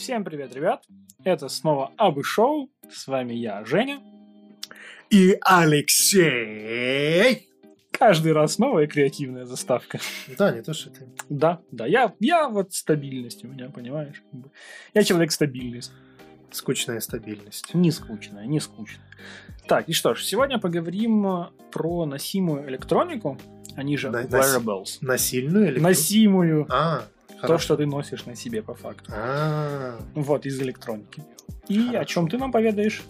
Всем привет, ребят! Это снова Абы Шоу. С вами я, Женя. И Алексей! Каждый раз новая креативная заставка. Да, не то, что ты. Да, да, я, я вот стабильность у меня, понимаешь? Я человек стабильный. Скучная стабильность. Не скучная, не скучная. Так, и что ж, сегодня поговорим про носимую электронику, они же На- wearables. Насильную или... Носимую, А, то, что ты носишь на себе по факту. А, Вот, из электроники. И о чем ты нам поведаешь?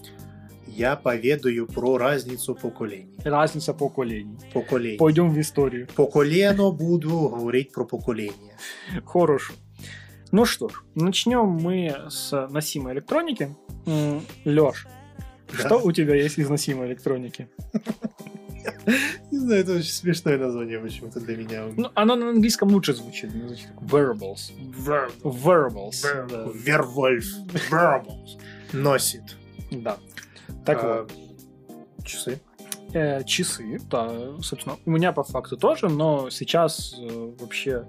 я поведаю про разницу поколений. Разница поколений. Поколений. Пойдем в историю. По колено буду говорить про поколение. Хорошо. Ну что ж, начнем мы с носимой электроники. Леш, Да. что у тебя есть из носимой электроники? Не знаю, это очень смешное название почему-то для меня. Ну, оно на английском лучше звучит. оно звучит как wearables. Wearables. Вервольф. Wearables. Носит. Да. Так А, вот, Часы. Э, часы, да, собственно, у меня по факту тоже, но сейчас э, вообще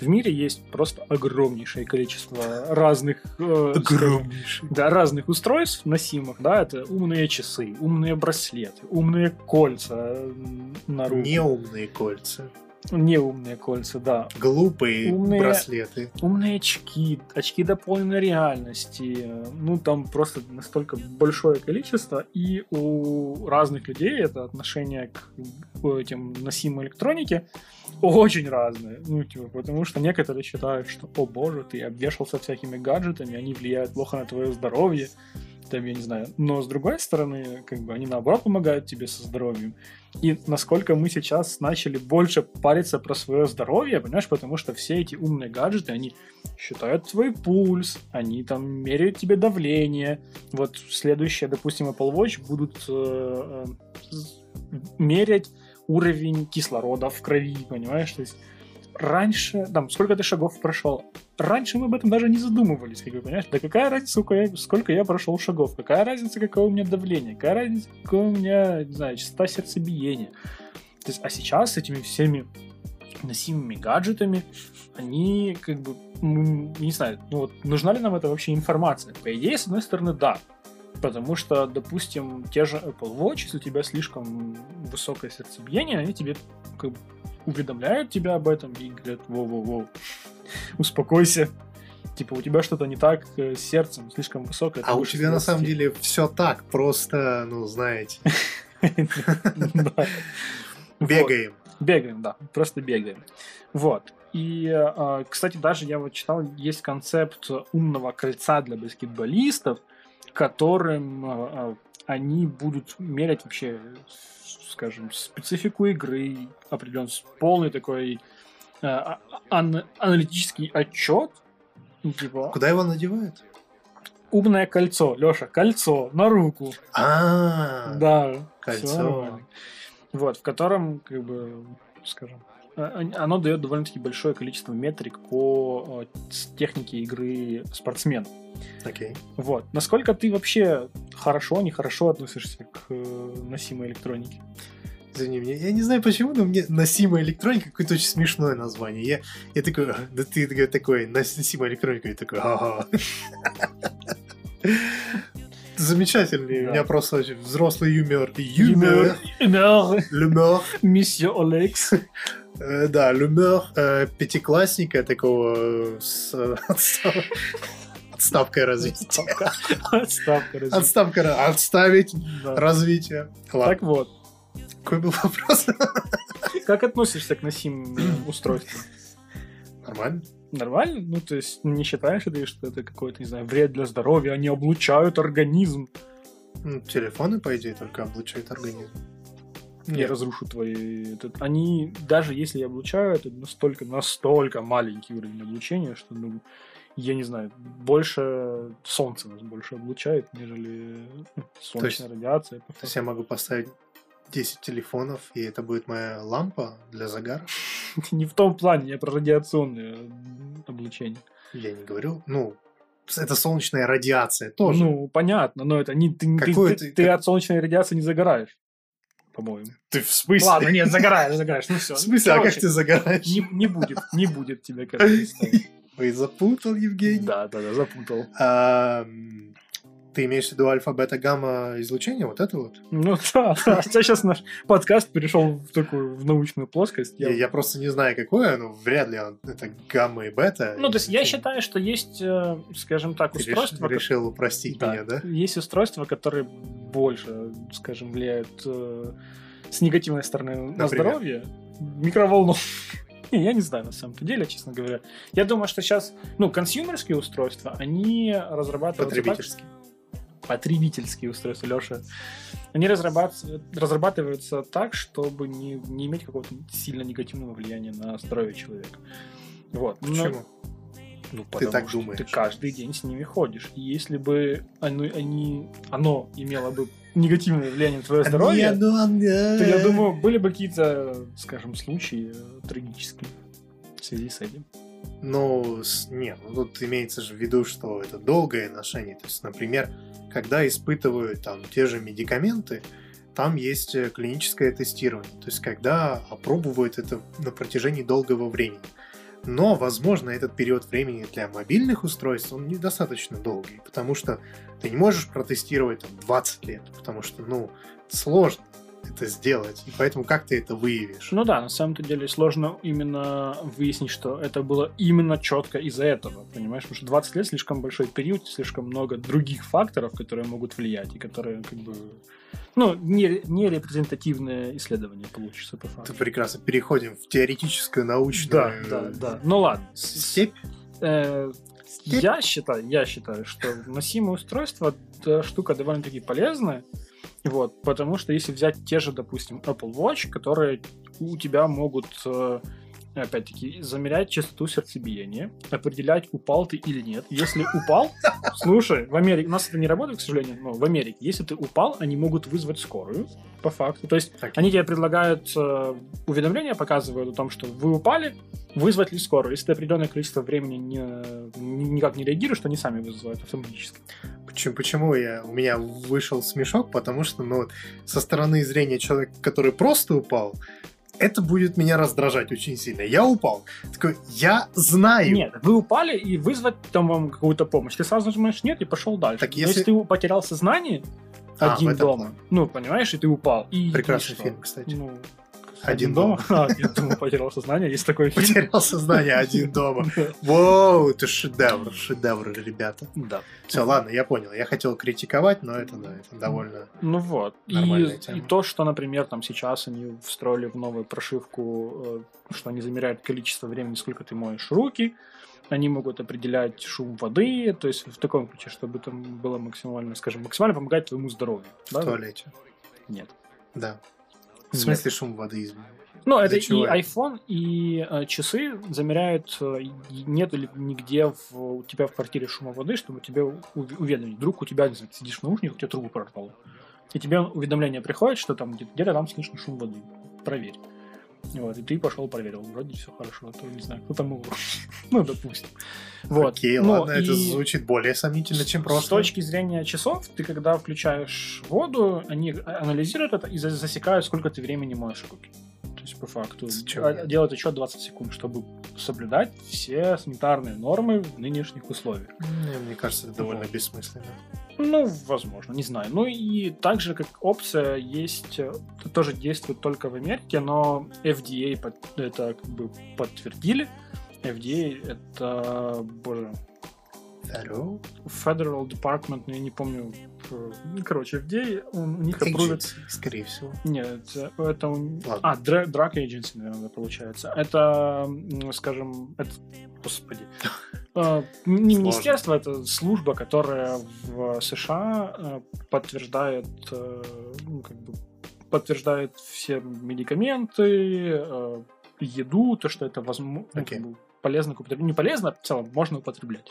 в мире есть просто огромнейшее количество разных э, Огромнейший. Да, разных устройств носимых, да, это умные часы, умные браслеты, умные кольца на руку. Неумные кольца. Неумные кольца, да. Глупые Умные- браслеты. Умные очки, очки дополненной реальности. Ну, там просто настолько большое количество, и у разных людей это отношение к этим носимой электронике очень разное. Ну, типа, потому что некоторые считают, что, о боже, ты обвешался всякими гаджетами, они влияют плохо на твое здоровье, там, я не знаю. Но, с другой стороны, как бы, они, наоборот, помогают тебе со здоровьем. И насколько мы сейчас начали больше париться про свое здоровье, понимаешь, потому что все эти умные гаджеты, они считают твой пульс, они там меряют тебе давление. Вот следующие, допустим, Apple Watch будут э, э, мерять уровень кислорода в крови, понимаешь? То есть раньше, там, сколько ты шагов прошел, раньше мы об этом даже не задумывались, как бы, понимаешь? Да какая разница, сколько я, сколько я прошел шагов, какая разница, какое у меня давление, какая разница, какое у меня, не знаю, частота сердцебиения. То есть, а сейчас с этими всеми носимыми гаджетами, они как бы, не знаю, ну вот нужна ли нам эта вообще информация? По идее, с одной стороны, да. Потому что, допустим, те же Apple Watch, если у тебя слишком высокое сердцебиение, они тебе как бы уведомляют тебя об этом и говорят, воу-воу-воу, успокойся. Типа, у тебя что-то не так э, с сердцем, слишком высокое. А у тебя на самом 20. деле все так, просто, ну, знаете, бегаем. Бегаем, да, просто бегаем. Вот. И, э, кстати, даже я вот читал, есть концепт умного кольца для баскетболистов, которым э, они будут мерять вообще, скажем, специфику игры, определен полный такой э, а- ан- аналитический отчет. Типа, Куда его надевают? умное кольцо, Леша, кольцо на руку. А, Да, кольцо. Вот, в котором, как бы, скажем, оно дает довольно-таки большое количество метрик по э, технике игры спортсмена. Окей. Вот. Насколько ты вообще хорошо, нехорошо относишься к э, носимой электронике? Извини меня, я не знаю почему, но мне носимая электроника какое-то очень смешное название. Я, я такой, «А, да ты такой, такой носимая электроника, я такой, ага. Замечательный, Да. у меня просто очень взрослый юмор. Юмор. Юмор. Юмор. Месье Олекс. Э, Да, юмор э, пятиклассника такого э, с отстав- отставкой развития. Отставка. Отставка. разве- Отставка, ра- отставить Да. развитие. Ладно, Так вот, какой был вопрос? как относишься к носимым устройствам? Нормально. Нормально? Ну, то есть не считаешь ты, что это какой-то, не знаю, вред для здоровья, они облучают организм. Ну, телефоны, по идее, только облучают организм. Не Нет. разрушу твои... этот- Они, даже если и облучают, это настолько, настолько маленький уровень облучения, что, ну, я не знаю, больше солнце нас больше облучает, нежели ну, солнечная радиация. по То есть я могу поставить 10 телефонов, и это будет моя лампа для загара? Не в том плане, я про радиационное облучение. Я не говорю. Ну, это солнечная радиация тоже. Ну, понятно, но это не... Ты, ты- Какое ты- ты- ты как- от солнечной радиации не загораешь, по-моему. ты в смысле? Ладно, нет, загораешь, загораешь. Ну все. В смысле, а как ты загораешь? Не, не будет, не будет тебе, кажется. Ой, запутал, Евгений. Да, да, да, запутал. Ты имеешь в виду альфа-бета-гамма излучение? Вот это вот? Ну да, да. Сейчас наш подкаст перешел в такую в научную плоскость. Я, я просто не знаю, какое, но вряд ли он- это гамма и бета. Ну, то есть я Ты считаю, что есть, э, скажем так, реш- устройства, решил упростить Да. меня, да? Есть устройства, которые больше, скажем, влияют э, с негативной стороны на Например? здоровье. Микроволновки. Не, я не знаю, на самом деле, честно говоря. Я думаю, что сейчас, ну, консюмерские устройства, они разрабатываются так- Потребительский. Потребительские устройства, Леша, они разрабатываются, разрабатываются так, чтобы не, не иметь какого-то сильно негативного влияния на здоровье человека. Вот. Но- Почему? ну, Ты так что думаешь? Ты каждый день с ними ходишь. И если бы оно, они, оно имело бы негативное влияние на твое здоровье, то я думаю, были бы какие-то, скажем, случаи э, трагические в связи с этим. Ну, с- не, ну тут имеется же в виду, что это долгое ношение. То есть, например, когда испытывают там те же медикаменты, там есть э, клиническое тестирование. То есть, когда опробовывают это на протяжении долгого времени. Но, возможно, этот период времени для мобильных устройств, он недостаточно долгий, потому что ты не можешь протестировать там 20 лет, потому что, ну, сложно это сделать, и поэтому как ты это выявишь? Ну да, на самом-то деле сложно именно выяснить, что это было именно четко из-за этого, понимаешь? Потому что 20 лет слишком большой период, слишком много других факторов, которые могут влиять, и которые как бы... Ну, не, не репрезентативное исследование получится по факту. Это прекрасно. Переходим в теоретическую, Да, научную да, да. Ну ладно. степь. Э, Степь. Я считаю, я считаю, что носимое устройство это штука довольно-таки полезная. Вот, потому что если взять те же, допустим, Apple Watch, которые у тебя могут, э, опять-таки, замерять частоту сердцебиения, определять, упал ты или нет. Если упал, слушай, в Америке, у нас это не работает, к сожалению, но в Америке, если ты упал, они могут вызвать скорую, по факту. То есть Так, они тебе предлагают э, уведомления, показывают о том, что вы упали, вызвать ли скорую. Если ты определенное количество времени не, ни- никак не реагируешь, то они сами вызывают автоматически. Почему, я, у меня вышел смешок? Потому что, ну, вот, со стороны зрения человека, который просто упал, это будет меня раздражать очень сильно. Я упал. Такой, я знаю. Нет, вы упали и вызвать там вам какую-то помощь. Ты сразу нажимаешь нет и пошел дальше. Так Но если- если ты потерял сознание А, один дома, плане. ну, понимаешь, и ты упал. И, Прекрасный фильм, кстати. Ну, Один А, один дома потерял сознание. Есть такой фильм. Потерял сознание один дома. Воу, это шедевр, шедевр, ребята. Да. Все, ладно, я понял. Я хотел критиковать, но это, да, это довольно... Ну вот. И, и то, что, например, там сейчас они встроили в новую прошивку, э, что они замеряют количество времени, сколько ты моешь руки, они могут определять шум воды, то есть в таком ключе, чтобы там было максимально, скажем, максимально помогать твоему здоровью. Да? В туалете. Нет. Да. В смысле шум воды изменил? Ну, это и iPhone, и э, часы замеряют, э, нет ли нигде в, у тебя в квартире шума воды, чтобы тебе уведомить. Вдруг у тебя, не знаю, сидишь в наушниках, у тебя трубу прорвало. И тебе уведомление приходит, что там где- где-то там слышно шум воды. Проверь. Вот, и ты пошел проверил. Вроде все хорошо, а то не знаю, кто там его. Ну, допустим. Вот. Окей, Ну, ладно, это и- звучит более сомнительно, чем с просто. точки зрения часов, ты когда включаешь воду, они анализируют это и за- засекают, сколько ты времени моешь руки. То есть, по факту, Зачем делают еще 20 секунд, чтобы соблюдать все санитарные нормы в нынешних условиях. Мне, мне кажется, это довольно Вот. бессмысленно. Ну, возможно, не знаю. Ну и также как опция есть, э, тоже действует только в Америке, но FDA под- это как бы подтвердили. FDA это, боже, Hello? Federal Department, ну, я не помню, э, ну, короче, FDA, он- у них. Agency, скорее всего. Нет, это... Ладно. А, Drug Agency, наверное, получается. Это, скажем, это... Господи. Э, Не Сложно. министерство, это служба, которая в США э, подтверждает, э, ну, как бы, подтверждает все медикаменты, э, еду, то, что это возможно, Окей. полезно к употреблению. Не полезно, в целом, можно употреблять.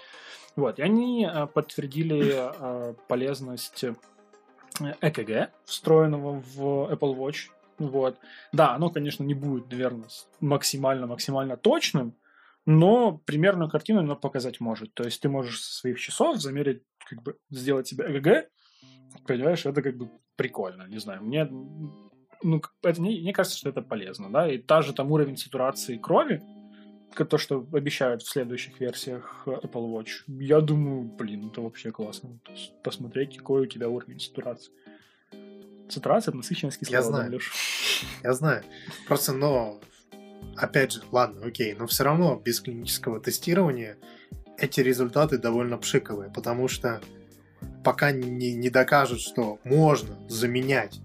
Вот, и они э, подтвердили э, полезность э, ЭКГ, встроенного в Apple Watch. Вот. Да, оно, конечно, не будет, наверное, максимально-максимально точным, но примерную картину оно показать может. То есть ты можешь со своих часов замерить, как бы сделать себе ЭКГ, понимаешь, это как бы прикольно, не знаю. Мне, ну, это, мне, мне кажется, что это полезно, да, и та же там уровень сатурации крови, то, что обещают в следующих версиях Apple Watch, я думаю, блин, это вообще классно. Посмотреть, какой у тебя уровень сатурации. Сатурация – это насыщенность кислородом, знаю. Леш. Я знаю. Просто, но, опять же, ладно, окей, но все равно без клинического тестирования эти результаты довольно пшиковые, потому что пока не, не докажут, что можно заменять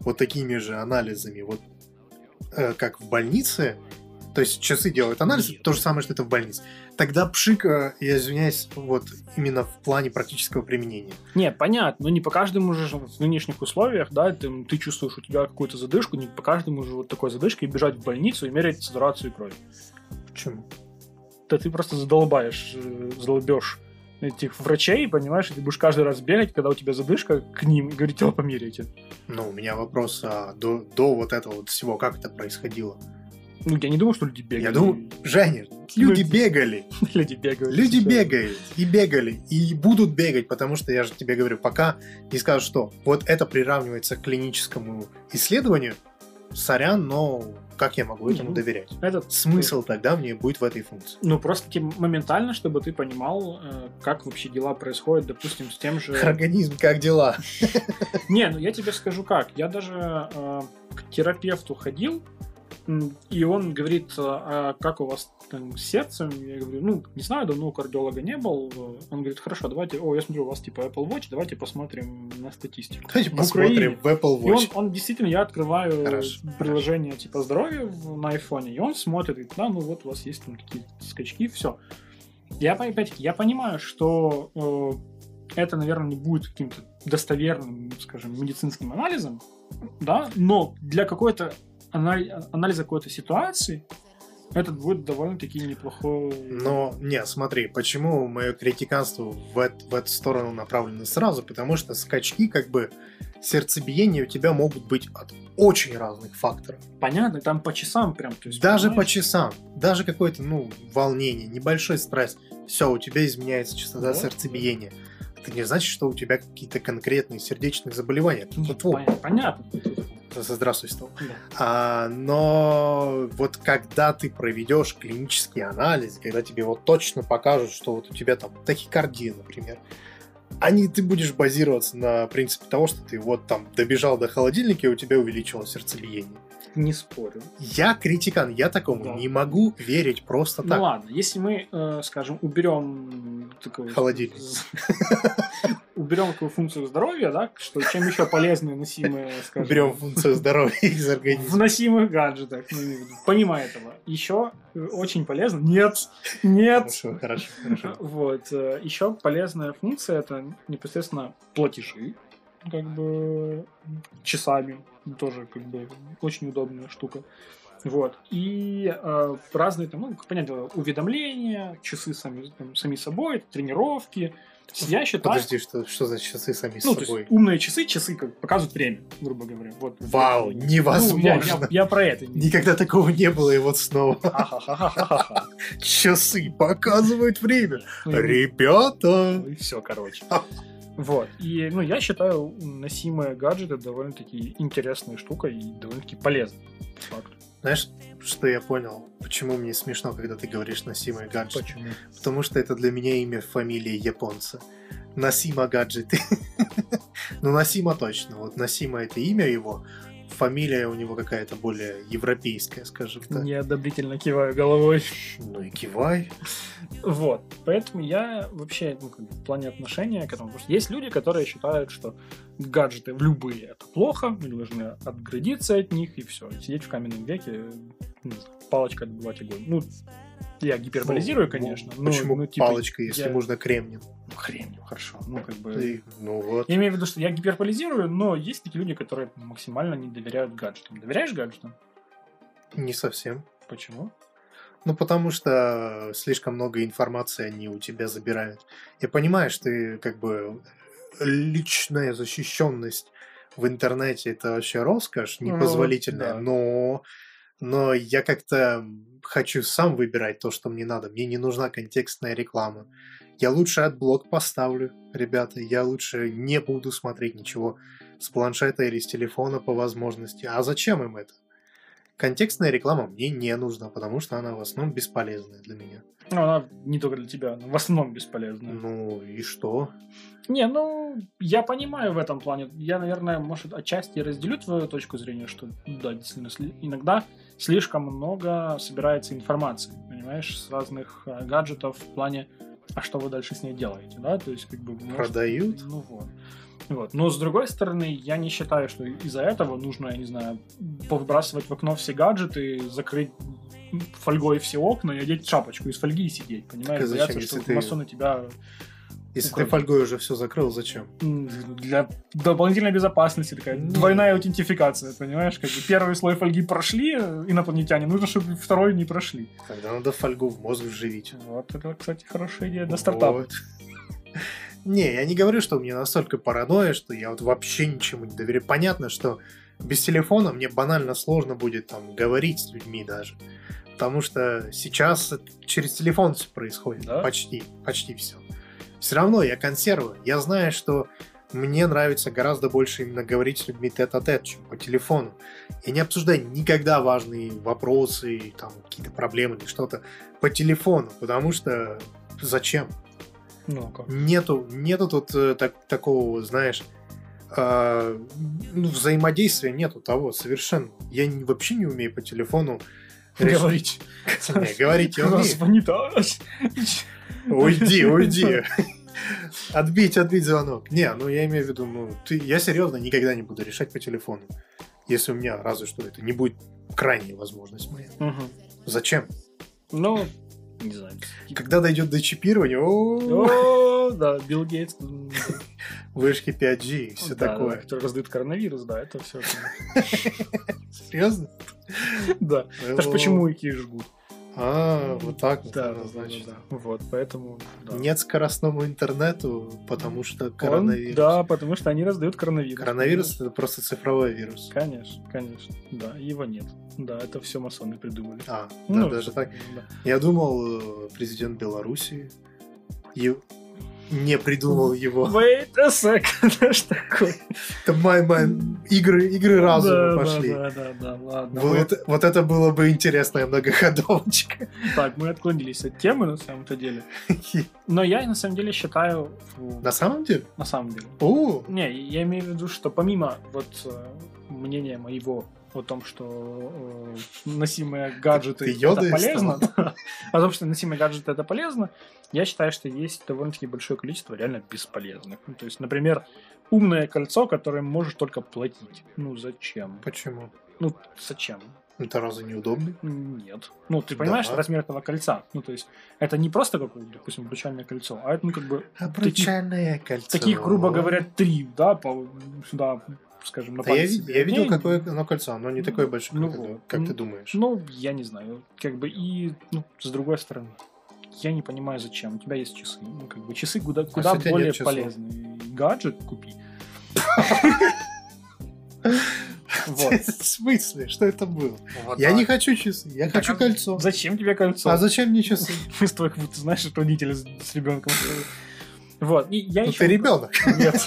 вот такими же анализами, вот э, как в больнице, то есть часы делают анализ, Нет. то же самое, что это в больнице, тогда пшик, э, я извиняюсь, вот именно в плане практического применения. Не, понятно, но не по каждому же в нынешних условиях, да, ты, ты чувствуешь у тебя какую-то задышку, не по каждому же вот такой задышкой бежать в больницу и мерять сатурацию крови. Почему? Да ты просто задолбаешь, э, задолбешь этих врачей, понимаешь, и ты будешь каждый раз бегать, когда у тебя задышка, к ним и говорить, о, померяйте. Ну, у меня вопрос а до, до вот этого вот всего, как это происходило? Ну, я не думаю, что люди бегали. Я думаю, Женя, люди бегали, люди бегают. люди бегают и бегали, и будут бегать, потому что я же тебе говорю, пока не скажут, что вот это приравнивается к клиническому исследованию, сорян, но как я могу этому Ну, доверять? Этот Смысл тогда мне будет в этой функции. Ну, просто моментально, чтобы ты понимал, э, как вообще дела происходят, допустим, с тем же... Организм, как дела? Не, ну я тебе скажу как. Я даже э, к терапевту ходил, и он говорит, э, а как у вас там с сердцем? Я говорю, ну, не знаю, давно у кардиолога не был. Он говорит, хорошо, давайте, о, я смотрю, у вас типа Apple Watch, давайте посмотрим на статистику. Давайте В посмотрим в Apple И он, Watch. он действительно, я открываю Хорошо, приложение типа здоровья на айфоне, и он смотрит, говорит, да, ну вот у вас есть там какие-то скачки, все. Я, опять-таки, я понимаю, что э, это, наверное, не будет каким-то достоверным, скажем, медицинским анализом, да, но для какой-то анализа какой-то ситуации это будет довольно-таки неплохой... Но, не, смотри, почему мое критиканство в, эт- в эту сторону направлено сразу? Потому что скачки, как бы, сердцебиения у тебя могут быть от очень разных факторов. Понятно, там по часам прям. То есть, Даже по понимаешь? часам, даже какое-то, ну, волнение, небольшой стресс, все, у тебя изменяется частота Вот. сердцебиения. Это не значит, что у тебя какие-то конкретные сердечные заболевания. Понятно, понятно. Здравствуй, Стол. Да. А, но вот когда ты проведешь клинический анализ, когда тебе вот точно покажут, что вот у тебя там тахикардия, например, а не ты будешь базироваться на принципе того, что ты вот там добежал до холодильника, и у тебя увеличилось сердцебиение. Не спорю. Я критикан, я такому Да. не могу верить просто Ну так. ладно, если мы, э, скажем, уберем такую... Холодильник. Уберем такую функцию здоровья, да, что чем еще полезные носимые, скажем... Берем функцию здоровья из В организма. носимых гаджетах, ну, в помимо этого. Еще очень полезно... Нет! Нет! Хорошо, хорошо, хорошо. Вот. э, Еще полезная функция это непосредственно платежи, как бы часами. Тоже как бы очень удобная штука. Вот. И э, разные там, ну, понятно, уведомления, часы сами, там, сами собой, тренировки. Я считаю... Подожди, что, что за часы сами ну, то собой? есть умные часы, часы как показывают время, грубо говоря. Вот. Вау, Ну, я, невозможно. я- я про это. Никогда такого не было, и вот снова. Часы показывают время. Ну, Ребята! и все, короче. Вот. И, ну, я считаю, носимые гаджеты довольно-таки интересная штука и довольно-таки полезная. по факту. Знаешь, что я понял? Почему мне смешно, когда ты говоришь носимые гаджеты? Почему? Потому что это для меня имя фамилии японца. Носима гаджеты. ну, Носима точно. Вот Носима это имя его. Фамилия у него какая-то более европейская, скажем так. Неодобрительно киваю головой. Ну и кивай. Вот. Поэтому я вообще, ну, в плане отношения к этому, потому что есть люди, которые считают, что гаджеты в любые это плохо, мы должны отградиться от них и все. Сидеть в каменном веке, не знаю, палочкой отбивать огонь. Ну, я гиперболизирую, Ну, конечно. ну, но, Почему ну, типа, палочка, если я- можно кремнем? Ну, хрень, хорошо. Ну, как бы... Ты- ну вот. Я имею в виду, что я гиперболизирую, но есть такие люди, которые максимально не доверяют гаджетам. Доверяешь гаджетам? Не совсем. Почему? Ну, потому что слишком много информации они у тебя забирают. Я понимаю, что ты как бы личная защищенность в интернете это вообще роскошь Ну, непозволительная, да. но, но я как-то хочу сам выбирать то, что мне надо. Мне не нужна контекстная реклама. Я лучше AdBlock поставлю, ребята. Я лучше не буду смотреть ничего с планшета или с телефона по возможности. А зачем им это? Контекстная реклама мне не нужна, потому что она в основном бесполезная для меня. Ну, она не только для тебя, она в основном бесполезная. Ну и что? Не, ну, я понимаю в этом плане. Я, наверное, может, отчасти разделю твою точку зрения, что, да, действительно, иногда слишком много собирается информации, понимаешь, с разных э, гаджетов в плане, а что вы дальше с ней делаете, да? То есть, как бы... может, Продают? Ну вот. Вот. Но с другой стороны, я не считаю, что из-за этого нужно, я не знаю, повыбрасывать в окно все гаджеты, закрыть фольгой все окна и одеть шапочку из фольги и сидеть, понимаешь? Так а зачем, Бояться, что ты- масоны тебя Если Укажи. ты фольгой уже все закрыл, зачем? для дополнительной безопасности такая Ну. двойная аутентификация, понимаешь? Как бы первый слой фольги прошли э, инопланетяне, нужно, чтобы второй не прошли. Тогда надо фольгу в мозг вживить. Вот это, кстати, хорошая идея для стартапа. Вот. Не, я не говорю, что мне настолько паранойя, что я вот вообще ничему не доверяю. Понятно, что без телефона мне банально сложно будет там говорить с людьми даже. Потому что сейчас через телефон все происходит. Да? Почти, почти все. Все равно я консервую. Я знаю, что мне нравится гораздо больше именно говорить с людьми тет-а-тет, чем по телефону. Я не обсуждаю никогда важные вопросы, там, какие-то проблемы или что-то по телефону, потому что зачем? Ну, как? Нету, нету тут э, так- такого, знаешь, э, ну, взаимодействия нету того совершенно. Я не- вообще не умею по телефону Говорить. Говорить я умею. Уйди, уйди. Отбить, отбить звонок. Не, ну я имею в виду, ну, ты, я серьезно никогда не буду решать по телефону. Если у меня разве что это не будет крайняя возможность моя. Мгм. Зачем? Ну, не знаю. Когда дойдет до чипирования, о, да, Билл Гейтс. вышки 5G и все такое. Который раздает коронавирус, да, это все. Серьезно? Да. Это ж почему их жгут. А, вот так Да, да, да, значит. да, да. Вот, поэтому... да. Нет скоростному интернету, потому что Он- коронавирус. Да, потому что они раздают коронавирус. Коронавирус это просто цифровой вирус. Конечно, конечно. Да, его нет. Да, это все масоны придумали. А, да, Ну, даже так. да. Я думал, э, президент Беларуси не придумал его. Wait a second, что такое? Это май, май, игры, игры разума Да, пошли. Да, да, да, да, ладно. Мы- Вот, вот это было бы интересная многоходовочка. Так, мы отклонились от темы на самом-то деле. Но я на самом деле считаю, На самом деле? на самом деле. О, Не, я имею в виду, что помимо вот э, мнения моего о том, что э, носимые гаджеты Ты это полезно, о том, что носимые гаджеты это полезно, я считаю, что есть довольно-таки большое количество реально бесполезных. Ну, то есть, например, умное кольцо, которое можешь только платить. Ну зачем? почему? Ну зачем? Это разве неудобно? Нет. Ну, ты понимаешь Да. размер этого кольца? Ну, то есть, это не просто какое-то, допустим, обручальное кольцо, а это, ну, как бы, Обручальное кольцо. таких, грубо говоря, три, да, по, сюда, скажем, на Да я, себе я видел, одень. какое оно кольцо. Оно не такое большое, Ну как, вот. как Ну, ты думаешь. Ну, я не знаю, как бы, и, ну, с другой стороны, я не понимаю, зачем. У тебя есть часы. Ну, как бы, часы куда, куда тебя более полезный гаджет купи. Вот. В смысле? Что это было? Вот Я так. не хочу часы, я Так, хочу а кольцо. Зачем тебе кольцо? А зачем мне часы? из твоих, вот, знаешь, родители с, с ребенком. Вот. И я Ну еще... ты ребенок. Нет.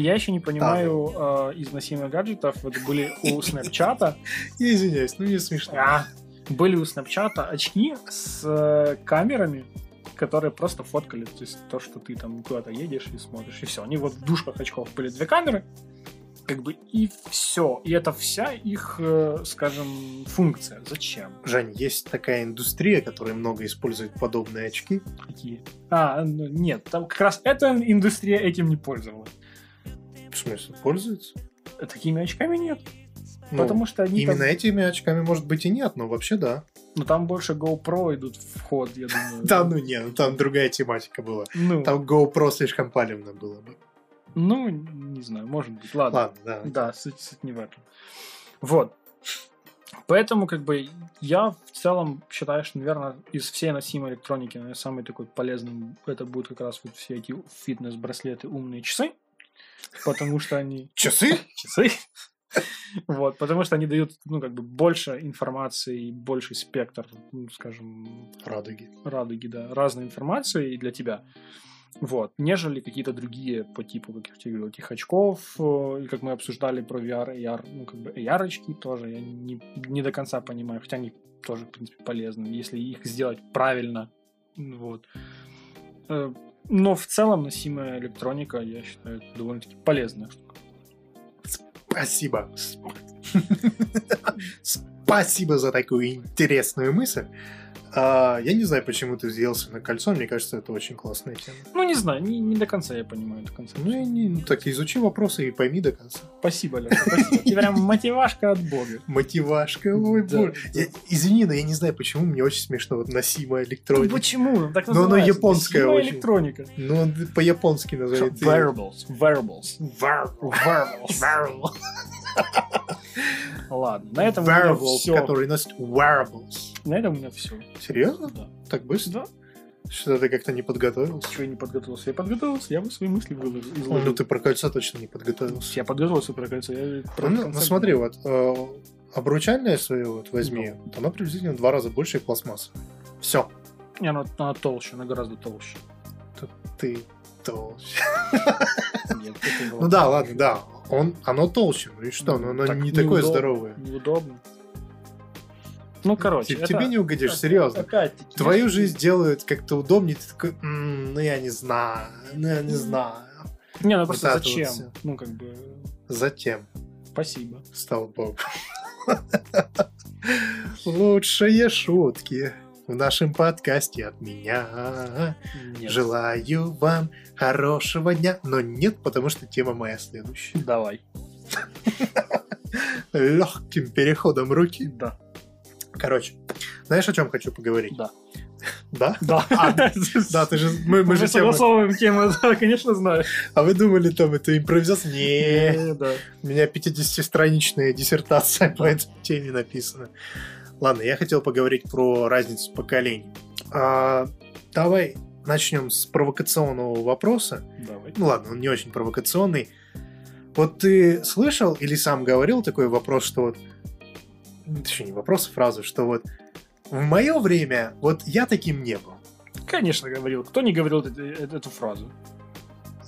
Я еще не понимаю э, из носимых гаджетов. Вот были у Снапчата, Я извиняюсь, ну не смешно. а, были у Снапчата очки с э, камерами, которые просто фоткали. То есть то, что ты там куда-то едешь и смотришь, и все. Они вот в дужках очков были две камеры, как бы и все. И это вся их, э, скажем, функция. Зачем? Жень, есть такая индустрия, которая много использует подобные очки. Какие? А, ну, нет, там как раз эта индустрия этим не пользовалась. В смысле, пользуются? Такими очками нет. Ну, потому что они именно там, этими очками, может быть, и нет, но вообще да. ну, там больше GoPro идут в ход, я думаю. Да, ну не, ну там другая тематика была. Ну, Там GoPro слишком палевно было бы. ну, не знаю, может быть. Ладно. Ладно, да. Да, суть, суть не в этом. Вот. Поэтому, как бы, я в целом считаю, что, наверное, из всей носимой электроники, наверное, самый такой полезный это будут как раз вот все эти фитнес-браслеты, умные часы, потому что они Часы? часы. Вот, потому что они дают, ну, как бы, больше информации и больший спектр, ну, скажем, Радуги. радуги, да, разной информации для тебя. Вот, нежели какие-то другие по типу, как я тебе говорил, этих очков, э, и как мы обсуждали про VR, AR, ну, как бы AR-очки тоже, я не, не до конца понимаю, хотя они тоже, в принципе, полезны, если их сделать правильно, вот. Но в целом носимая электроника, я считаю, довольно-таки полезная штука. Спасибо. Спасибо за такую интересную мысль. А, я не знаю, почему ты взъелся на кольцо. Мне кажется, это очень классная тема. Ну, не знаю, не, не до конца я понимаю эту концепцию. Ну, не, ну, так изучи вопросы и пойми до конца. Спасибо, Леша, спасибо. Ты прям мотивашка от бога. Мотивашка, ой, боже. извини, но я не знаю, почему мне очень смешно вот носимая Ну, электроника. почему? Ну, Так называется. японская Носимая очень. электроника. Ну, он по-японски называется. Wearables. Wearables. Wearables. Ладно, на этом у меня все. который носит wearables. На этом у меня все. Серьезно? Да. Так быстро? Да. Что ты как-то не подготовился? Чего я не подготовился? Я подготовился, я бы свои мысли выложил. Ну, ты про кольцо точно не подготовился. Я подготовился про кольцо. Я про Ну, ну, смотри, вот э, обручальное свое вот возьми, вот оно приблизительно в два раза больше и пластмасса. Все. Не, она, она толще, она гораздо толще. Ты толще. Нет, Ну да, ладно, да. Он, оно толще. Ну и что? Но оно Так не такое неудобно. здоровое. Неудобно. Ну, короче, Тебе- это- Тебе не угодишь, это- серьезно. опять-таки, Твою жизнь делают как-то удобнее, ты такой, «М, ну я не знаю, ну я не знаю. Не, ну просто вот зачем? ну, как бы, Затем спасибо. стал Бог. Лучшие шутки в нашем подкасте от меня. Нет. Желаю вам хорошего дня. Но нет, потому что тема моя следующая. Давай. Легким переходом руки. Да. Короче, знаешь, о чем хочу поговорить? Да. Да? Да. А, Да, ты же... Мы, же согласовываем тему, да, конечно, знаю. А вы думали, там, это импровизация? Не, Да. у меня 50-страничная диссертация по этой теме написана. Ладно, я хотел поговорить про разницу поколений. А, давай начнем с провокационного вопроса. Давай. Ну ладно, он не очень провокационный. Вот ты слышал или сам говорил такой вопрос, что вот... Точнее, не вопрос, а фразу, что вот в мое время вот я таким не был. Конечно, говорил. Кто не говорил эту, эту фразу?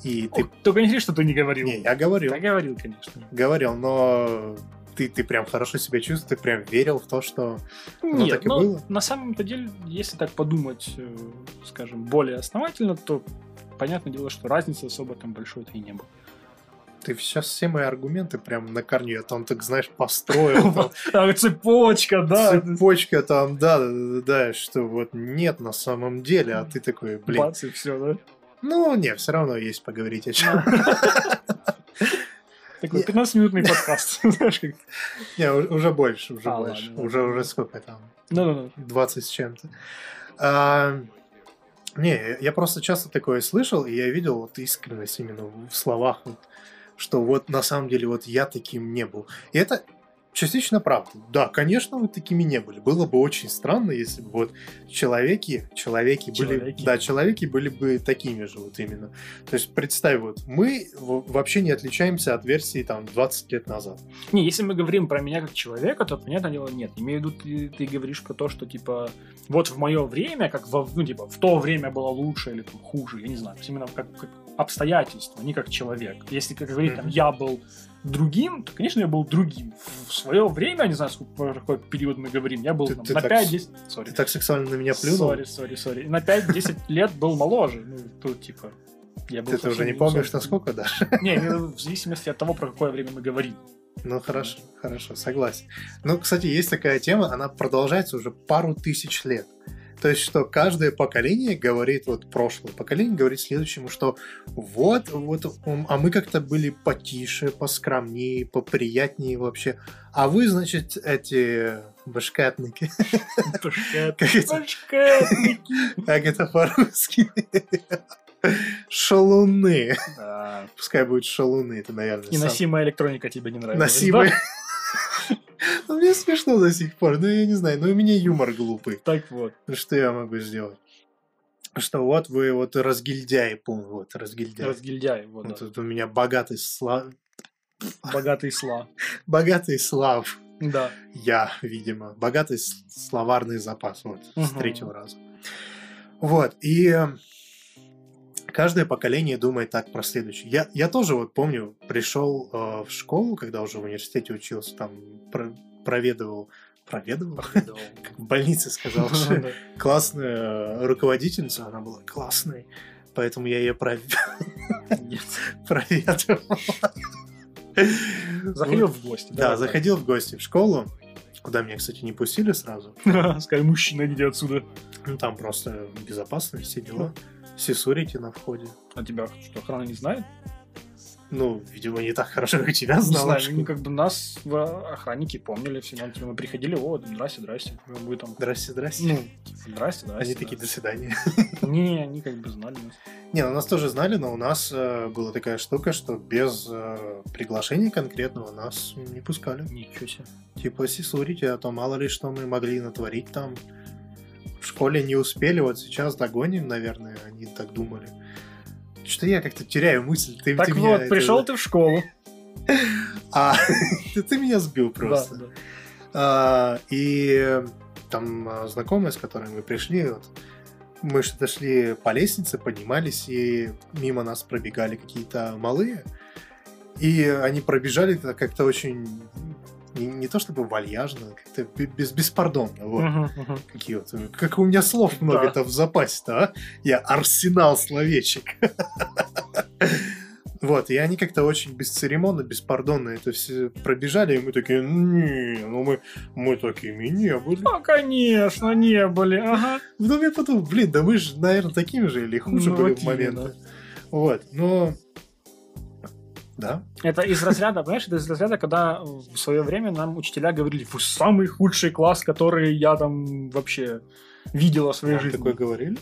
И ты... Ты... Только не говори, что ты не говорил. Не, я говорил. Я говорил, конечно. Говорил, но ты, ты прям хорошо себя чувствовал, ты прям верил в то, что... Нет, так и но было? на самом-то деле, если так подумать, э, скажем, более основательно, то понятное дело, что разницы особо там большой-то и не было. Ты сейчас все мои аргументы прям на корню, я там, так знаешь, построил. там цепочка, да. Цепочка там, да, да, да, да, что вот нет на самом деле, а ты такой, блин. Бац, и все, да? Ну, не, все равно есть поговорить о чем. Такой Не. 15-минутный подкаст. Знаешь, как... Не, уже больше, уже А, больше. Уже, уже сколько там? Ну-ну-ну. 20 с чем-то. А, не, я просто часто такое слышал, и я видел вот искренность именно в словах, вот, что вот на самом деле вот я таким не был. И это частично правда. Да, конечно, вы такими не были. Было бы очень странно, если бы вот человеки, человеки, были, Человеки. да, человеки были бы такими же вот именно. То есть представь, вот мы вообще не отличаемся от версии там 20 лет назад. Не, если мы говорим про меня как человека, то, понятное дело, нет. Имею в виду, ты, ты говоришь про то, что, типа, вот в мое время, как во, ну, типа, в то время было лучше или там, хуже, я не знаю. Именно как, как обстоятельства, не как человек. Если, как говорить, там, я был другим, то, конечно, я был другим. В свое время, не знаю, сколько, про какой период мы говорим, я был Ты- там, ты на так 5-10... Sorry. Ты так сексуально на меня плюнул. Sorry, sorry, sorry. На 5-10 лет был моложе. Ну, тут, типа, я был Ты, уже не помнишь, насколько, да? Не, в зависимости от того, про какое время мы говорим. Ну, хорошо, хорошо, согласен. Ну, кстати, есть такая тема, она продолжается уже пару тысяч лет. То есть, что каждое поколение говорит, вот прошлое поколение говорит следующему, что вот, вот, а мы как-то были потише, поскромнее, поприятнее вообще. А вы, значит, эти башкатники? Башкетники. как это по-русски? Шалуны. Пускай будет шалуны, это, наверное, И носимая электроника тебе не нравится. Носимый. Ну, мне смешно до сих пор. Ну, я не знаю. Ну, у меня юмор глупый. Так вот. Ну, что я могу сделать? Что вот вы вот разгильдяи, помню, вот разгильдяи. Разгильдяй. Вот, Вот да. тут у меня богатый слав... Богатый сла. Богатый слав. Да. Я, видимо. Богатый словарный запас. Вот, с третьего раза. Вот, и... каждое поколение думает так про следующее. Я, я тоже вот помню, пришел э, в школу, когда уже в университете учился, там про, проведывал проведывал, как в больнице сказал, что классная руководительница, она была классной, поэтому я ее пров- Нет. проведывал. Заходил в гости. Да, заходил в гости в школу, куда меня, кстати, не пустили сразу. Скажи, мужчина, иди отсюда. Ну, там просто безопасность, все дела. Сесурите на входе. А тебя что, охрана не знает? Ну, видимо, не так хорошо, как тебя Не знала. знаю, ну, как бы нас в охранники помнили всегда. Типа, Мы приходили, о, здрасте, здрасте. Мы там... Здрасте, здрасте. Ну, типа, здрасте, здрасте. Они такие, до свидания. Не, они как бы знали нас. Не, ну нас тоже знали, но у нас э, была такая штука, что без э, приглашения конкретного нас не пускали. Ничего себе. Типа, сисурите, а то мало ли что мы могли натворить там. В школе не успели, вот сейчас догоним, наверное, они так думали. Что я как-то теряю мысль. Ты, Так ты вот, меня это- пришел ты в школу. А, ты, меня сбил просто. Да, да. А, и там а, знакомые, с которыми мы пришли, вот, мы что-то шли по лестнице, поднимались, и мимо нас пробегали какие-то малые. И они пробежали это как-то очень не, не то чтобы вальяжно, как-то бе- без, беспардонно. Вот. Мгм. Какие вот, как у меня слов много-то в запасе-то, а? Я арсенал словечек. Вот, и они как-то очень бесцеремонно, беспардонно это все пробежали, и мы такие, не, ну мы, мы такими не были. Ну, конечно, не были. Ага. Потом я подумал, блин, да мы же, наверное, такими же или хуже Ну, были вот в именно. Вот, но... Да? Это из разряда, понимаешь, это из разряда, когда в свое время нам учителя говорили, вы самый худший класс, который я там вообще видела в своей Вам жизни. такое говорили?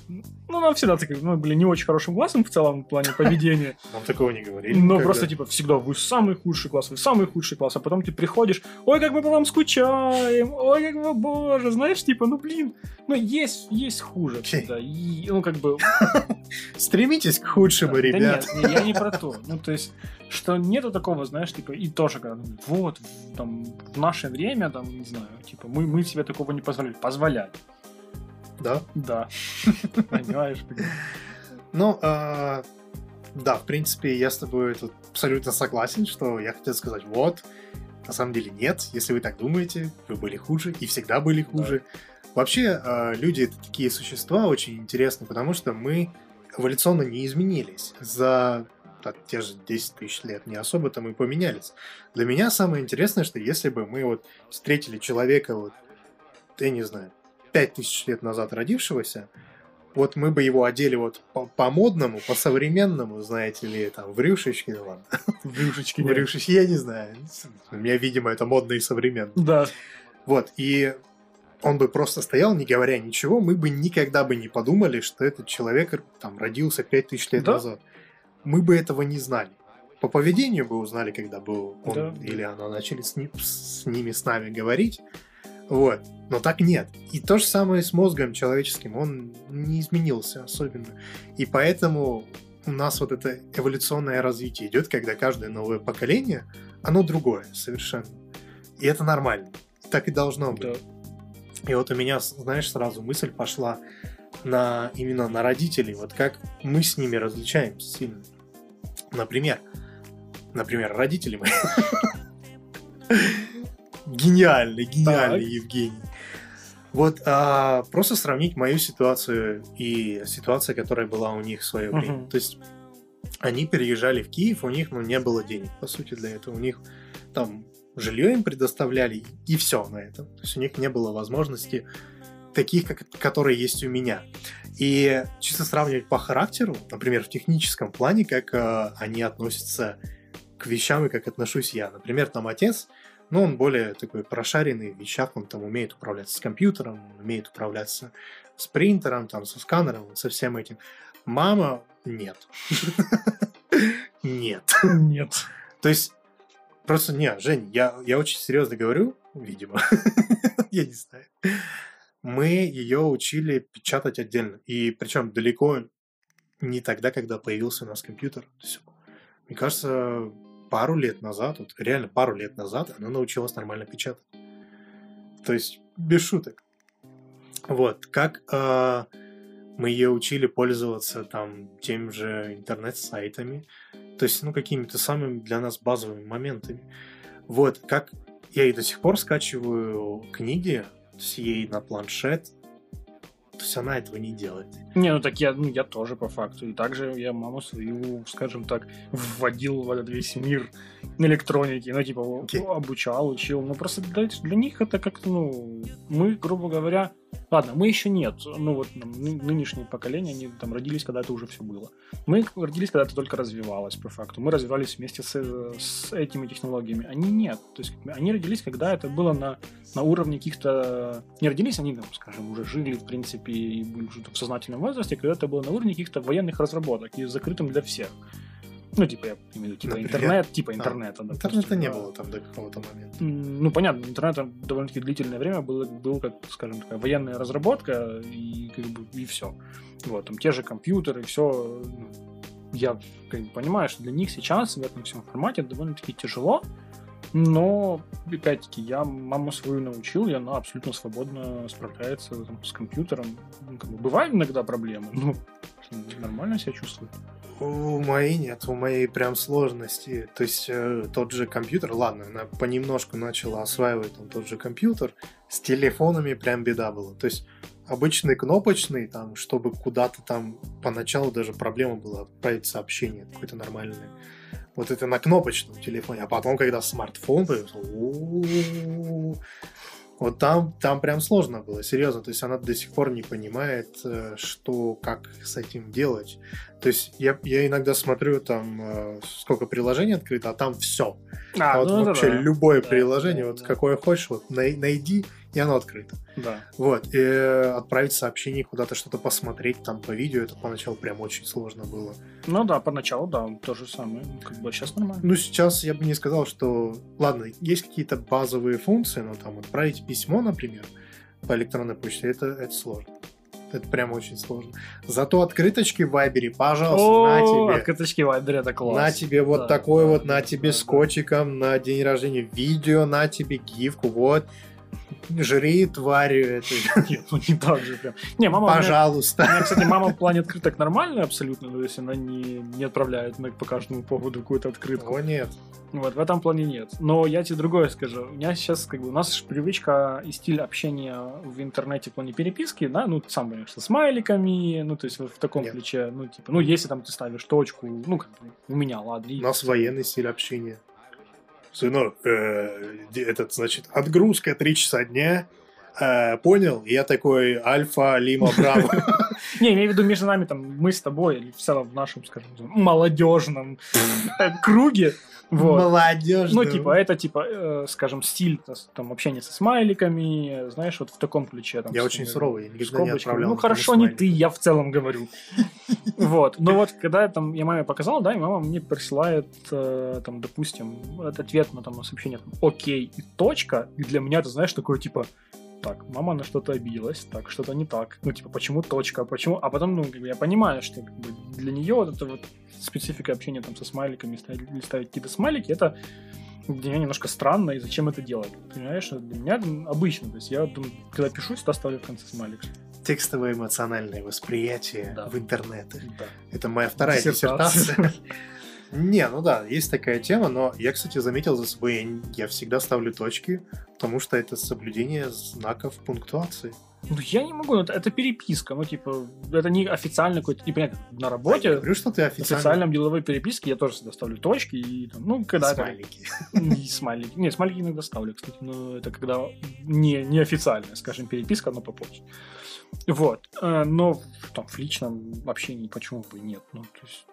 Ну, нам всегда так, мы были не очень хорошим классом в целом в плане поведения. Нам такого не говорили. Но никогда. просто, типа, всегда вы самый худший класс, вы самый худший класс, а потом ты приходишь, ой, как мы по вам скучаем, ой, как вы, боже, знаешь, типа, ну, блин, ну, есть, есть хуже всегда, и, ну, как бы... Стремитесь к худшему, да, ребят. Да нет, я не про то, ну, то есть, что нету такого, знаешь, типа, и тоже, когда, ну, вот, там, в наше время, там, не знаю, типа, мы, мы себе такого не позволяли, позволяли, Да? да, понимаешь, Ну, а, да, в принципе, я с тобой тут абсолютно согласен, что я хотел сказать, вот, на самом деле нет, если вы так думаете, вы были хуже и всегда были хуже. Вообще, а, люди это такие существа очень интересные, потому что мы эволюционно не изменились за так, те же 10 тысяч лет, не особо-то мы поменялись. Для меня самое интересное, что если бы мы вот встретили человека, вот, я не знаю, 5 тысяч лет назад родившегося, вот мы бы его одели вот по- по-модному, по-современному, знаете ли, там, в рюшечки, ну ладно, в рюшечке, в рюшечки, я не знаю. У меня, видимо, это модно и современно. да, Вот, и он бы просто стоял, не говоря ничего, мы бы никогда бы не подумали, что этот человек там родился 5000 лет Да. назад. Мы бы этого не знали. По поведению бы узнали, когда бы он Да. или она начали с, ни- с ними, с нами говорить. Вот. Но так нет. И то же самое с мозгом человеческим. Он не изменился особенно. И поэтому у нас вот это эволюционное развитие идет, когда каждое новое поколение, оно другое совершенно. И это нормально. Так и должно быть. да. И вот у меня, знаешь, сразу мысль пошла на именно на родителей. Вот как мы с ними различаемся сильно. Например, например, родители мои. Гениальный, гениальный Так. Евгений. Вот а, просто сравнить мою ситуацию и ситуацию, которая была у них в свое время. Мгм. То есть они переезжали в Киев, у них ну, не было денег, по сути, для этого. У них там жилье им предоставляли, и все на этом. То есть у них не было возможности таких, как, которые есть у меня. И чисто сравнивать по характеру, например, в техническом плане, как э, они относятся к вещам и как отношусь я. Например, там отец, ну, он более такой прошаренный в вещах, он там умеет управляться с компьютером, он умеет управляться с принтером, там, со сканером, со всем этим. Мама нет. Нет. Нет. То есть, просто не, Жень, я, я очень серьезно говорю, видимо, я не знаю. Мы ее учили печатать отдельно. И причем далеко не тогда, когда появился у нас компьютер. Мне кажется, пару лет назад, вот реально пару лет назад, она научилась нормально печатать. То есть, без шуток. Вот, как э, мы ее учили пользоваться там тем же интернет-сайтами, то есть, ну, какими-то самыми для нас базовыми моментами. Вот, как я и до сих пор скачиваю книги, с ей на планшет, то есть она этого не делает. Не, ну так я, ну, я тоже по факту. И также я маму свою, скажем так, вводил в этот весь мир электроники. Ну, типа, okay. обучал, учил. Ну, просто для, для них это как-то, ну, мы, грубо говоря, Ладно, мы еще нет. Ну вот там, нынешнее поколение, они там родились, когда это уже все было. Мы родились, когда это только развивалось, по факту. Мы развивались вместе с, с этими технологиями. Они нет. То есть они родились, когда это было на, на уровне каких-то... Не родились они, там, скажем, уже жили, в принципе, и были в сознательном возрасте, когда это было на уровне каких-то военных разработок и закрытым для всех. Ну, типа, я имею в виду, типа интернет, типа интернета. А, интернета не было там до какого-то момента. Ну, понятно, интернет довольно-таки длительное время был, был как, скажем, такая военная разработка, и как бы и все. Вот, там те же компьютеры, все. Ну, я как бы, понимаю, что для них сейчас в этом всем формате довольно-таки тяжело, но, опять-таки, я маму свою научил, и она абсолютно свободно справляется там, с компьютером. Ну, как бы, бывают иногда проблемы, но нормально себя чувствует. У моей нет, у моей прям сложности. То есть э, тот же компьютер, ладно, она понемножку начала осваивать там, тот же компьютер, с телефонами прям беда была. То есть обычный кнопочный, там, чтобы куда-то там поначалу даже проблема была отправить сообщение какое-то нормальное. Вот это на кнопочном телефоне, а потом, когда смартфон появился, вот там, там прям сложно было, серьезно. То есть она до сих пор не понимает, э, что, как с этим делать. То есть я, я иногда смотрю там, э, сколько приложений открыто, а там все. А, а вот ну, вообще да, любое да, приложение, да, вот да. какое хочешь, вот найди, и оно открыто. Да. Вот. И отправить сообщение куда-то, что-то посмотреть там по видео, это поначалу прям очень сложно было. Ну да, поначалу, да, то же самое. Как бы сейчас нормально. Ну, сейчас я бы не сказал, что... Ладно, есть какие-то базовые функции, но там отправить письмо, например, по электронной почте, это, это сложно. Это прям очень сложно. Зато открыточки в Вайбере, пожалуйста, О, на тебе. Открыточки в Вайбере это класс. На тебе вот да, такой да, вот, на тебе да, скотчиком, на день рождения видео, на тебе гифку, вот жри, тварь. Это... Нет, ну не так же прям. Не, мама Пожалуйста. У меня, кстати, мама в плане открыток нормальная абсолютно, то есть она не, не отправляет на, по каждому поводу какую-то открытку. О, нет. Вот, в этом плане нет. Но я тебе другое скажу. У меня сейчас, как бы, у нас привычка и стиль общения в интернете в плане переписки, да, ну, сам понимаешь, со смайликами, ну, то есть в таком нет. ключе, ну, типа, ну, если там ты ставишь точку, ну, как бы, у меня, ладно. У нас военный стиль общения сынок, э, этот, значит, отгрузка 3 часа дня, э, понял? Я такой альфа, лима, браво. Не, имею в виду между нами, там, мы с тобой, или в целом в нашем, скажем, молодежном э, круге, вот. Молодежь. Ну, типа, это, типа, э, скажем, стиль там, общения со смайликами, знаешь, вот в таком ключе. Там, я очень суровый, я никогда не отправлял Ну, хорошо, не ты, я в целом говорю. Вот. Но вот, когда там, я маме показал, да, и мама мне присылает, э, там, допустим, ответ на там сообщение, окей и точка, и для меня, ты знаешь, такое, типа, так, мама на что-то обиделась, так, что-то не так. Ну, типа, почему точка, почему... А потом, ну, я понимаю, что как бы, для нее вот это вот специфика общения там со смайликами, ставить, ставить какие-то смайлики, это для меня немножко странно, и зачем это делать? Понимаешь, для меня обычно, то есть я, когда пишу, всегда ставлю в конце смайлик. Текстовое эмоциональное восприятие да. в интернете. Да. Это моя вторая диссертация. диссертация. Не, ну да, есть такая тема, но я, кстати, заметил за собой, я всегда ставлю точки, потому что это соблюдение знаков пунктуации. Ну, я не могу, это, это переписка, ну, типа, это не официально какой-то, не понятно, на работе. Я говорю, что ты официально. В официальном деловой переписке я тоже всегда ставлю точки и, там, ну, когда Смайлики. Это... Смайлики. Не, смайлики иногда ставлю, кстати, но это когда не, не официальная, скажем, переписка, но по почте. Вот. Э, но там в личном общении почему бы нет? Ну, то есть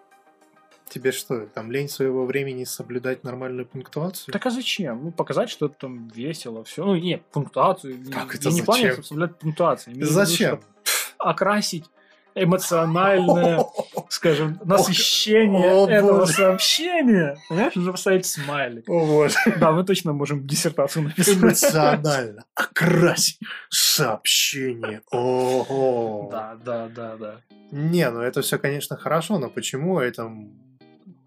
Тебе что, там лень своего времени соблюдать нормальную пунктуацию? Так а зачем? Ну, показать, что это там весело, все. Ну, нет, пунктуацию. Как это не планирую соблюдать пунктуацию. Зачем? Окрасить эмоциональное, скажем, насыщение О, этого боже. сообщения. Понимаешь, нужно поставить смайлик. О, боже. Да, мы точно можем диссертацию написать. Эмоционально окрасить сообщение. Ого. Да, да, да, да. Не, ну это все, конечно, хорошо, но почему это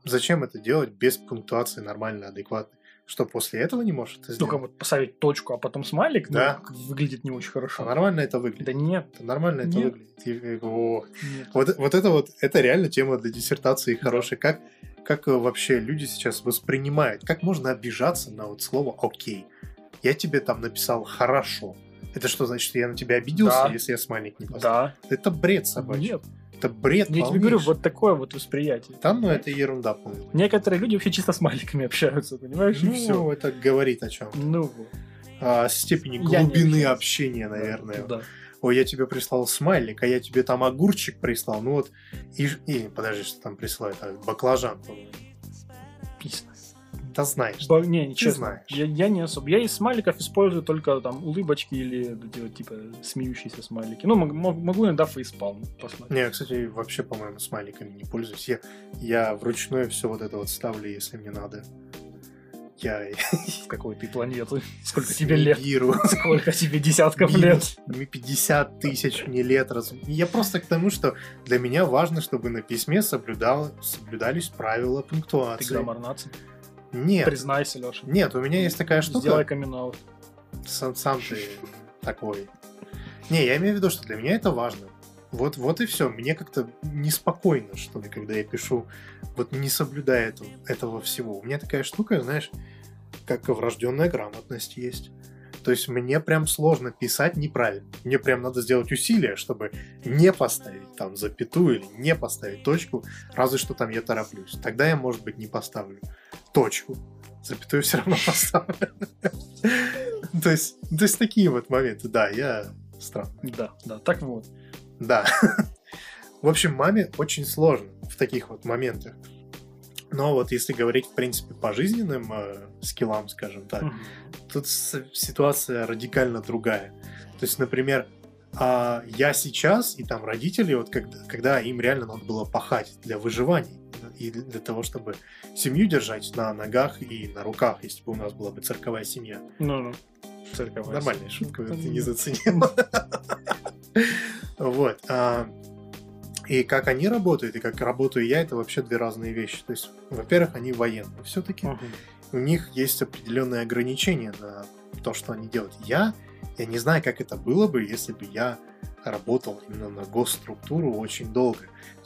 Зачем это делать без пунктуации нормально, адекватной? Что после этого не можешь это сделать? Только вот поставить точку, а потом смайлик, ну, Да. выглядит не очень А хорошо. нормально это выглядит? Да нет, Это нормально это Нет. выглядит. И, о, нет. Вот, вот это вот, это реально тема для диссертации хорошая. Как, как э, вообще люди сейчас воспринимают, как можно обижаться на вот слово «окей». Я тебе там написал «хорошо». Это что значит, я на тебя обиделся, Да. если я смайлик не поставил? Да. Это бред собачий. Нет. Это бред Я тебе говорю, полнейший. вот такое вот восприятие. Там, ну, это ерунда полная. Некоторые люди вообще чисто смайликами общаются, понимаешь, и Ну, все. это говорит о чем? Ну. О степени глубины общения, наверное. Да. Ой, я тебе прислал смайлик, а я тебе там огурчик прислал. Ну вот, и, и подожди, что там присылают? А, Баклажан, по-моему. Да знаешь. Ба- Не, не честно. знаешь. Я, я не особо. Я из смайликов использую только там улыбочки или типа смеющиеся смайлики. Ну, мог- мог- могу иногда фейспалм посмотреть. Не, я, кстати, вообще, по-моему, смайликами не пользуюсь. Я, я вручную все вот это вот ставлю, если мне надо. Я С какой ты планеты? Сколько тебе лет? Сколько тебе десятков лет? Мне 50 тысяч мне лет. раз- Я просто к тому, что для меня важно, чтобы на письме соблюдал, соблюдались правила Ты пунктуации. граммар-наци. Нет, Признайся, Леша. нет, у меня есть такая штука. Сделай камин Сам, сам ты такой. Не, я имею в виду, что для меня это важно. Вот, вот и все. Мне как-то неспокойно, что ли, когда я пишу, вот не соблюдая этого, этого всего. У меня такая штука, знаешь, как врожденная грамотность есть. То есть мне прям сложно писать неправильно. Мне прям надо сделать усилия, чтобы не поставить там запятую или не поставить точку, разве что там я тороплюсь. Тогда я, может быть, не поставлю точку. Запятую все равно поставлю. То есть, то есть такие вот моменты, да, я странно. Да, да, так вот. Да. В общем, маме очень сложно в таких вот моментах. Но вот если говорить, в принципе, по жизненным э, скиллам, скажем так, Мгм. тут ситуация радикально другая. То есть, например, а, я сейчас и там родители, вот когда, когда им реально надо было пахать для выживания и для того, чтобы семью держать на ногах и на руках, если бы у нас была бы цирковая семья. Ну-ну. Цирковая Нормальная семья. шутка, ты не заценил. Вот. И как они работают, и как работаю я, это вообще две разные вещи. То есть, во-первых, они военные все-таки. Мгм. У них есть определенные ограничения на то, что они делают. Я, я не знаю, как это было бы, если бы я работал именно на госструктуру очень долго.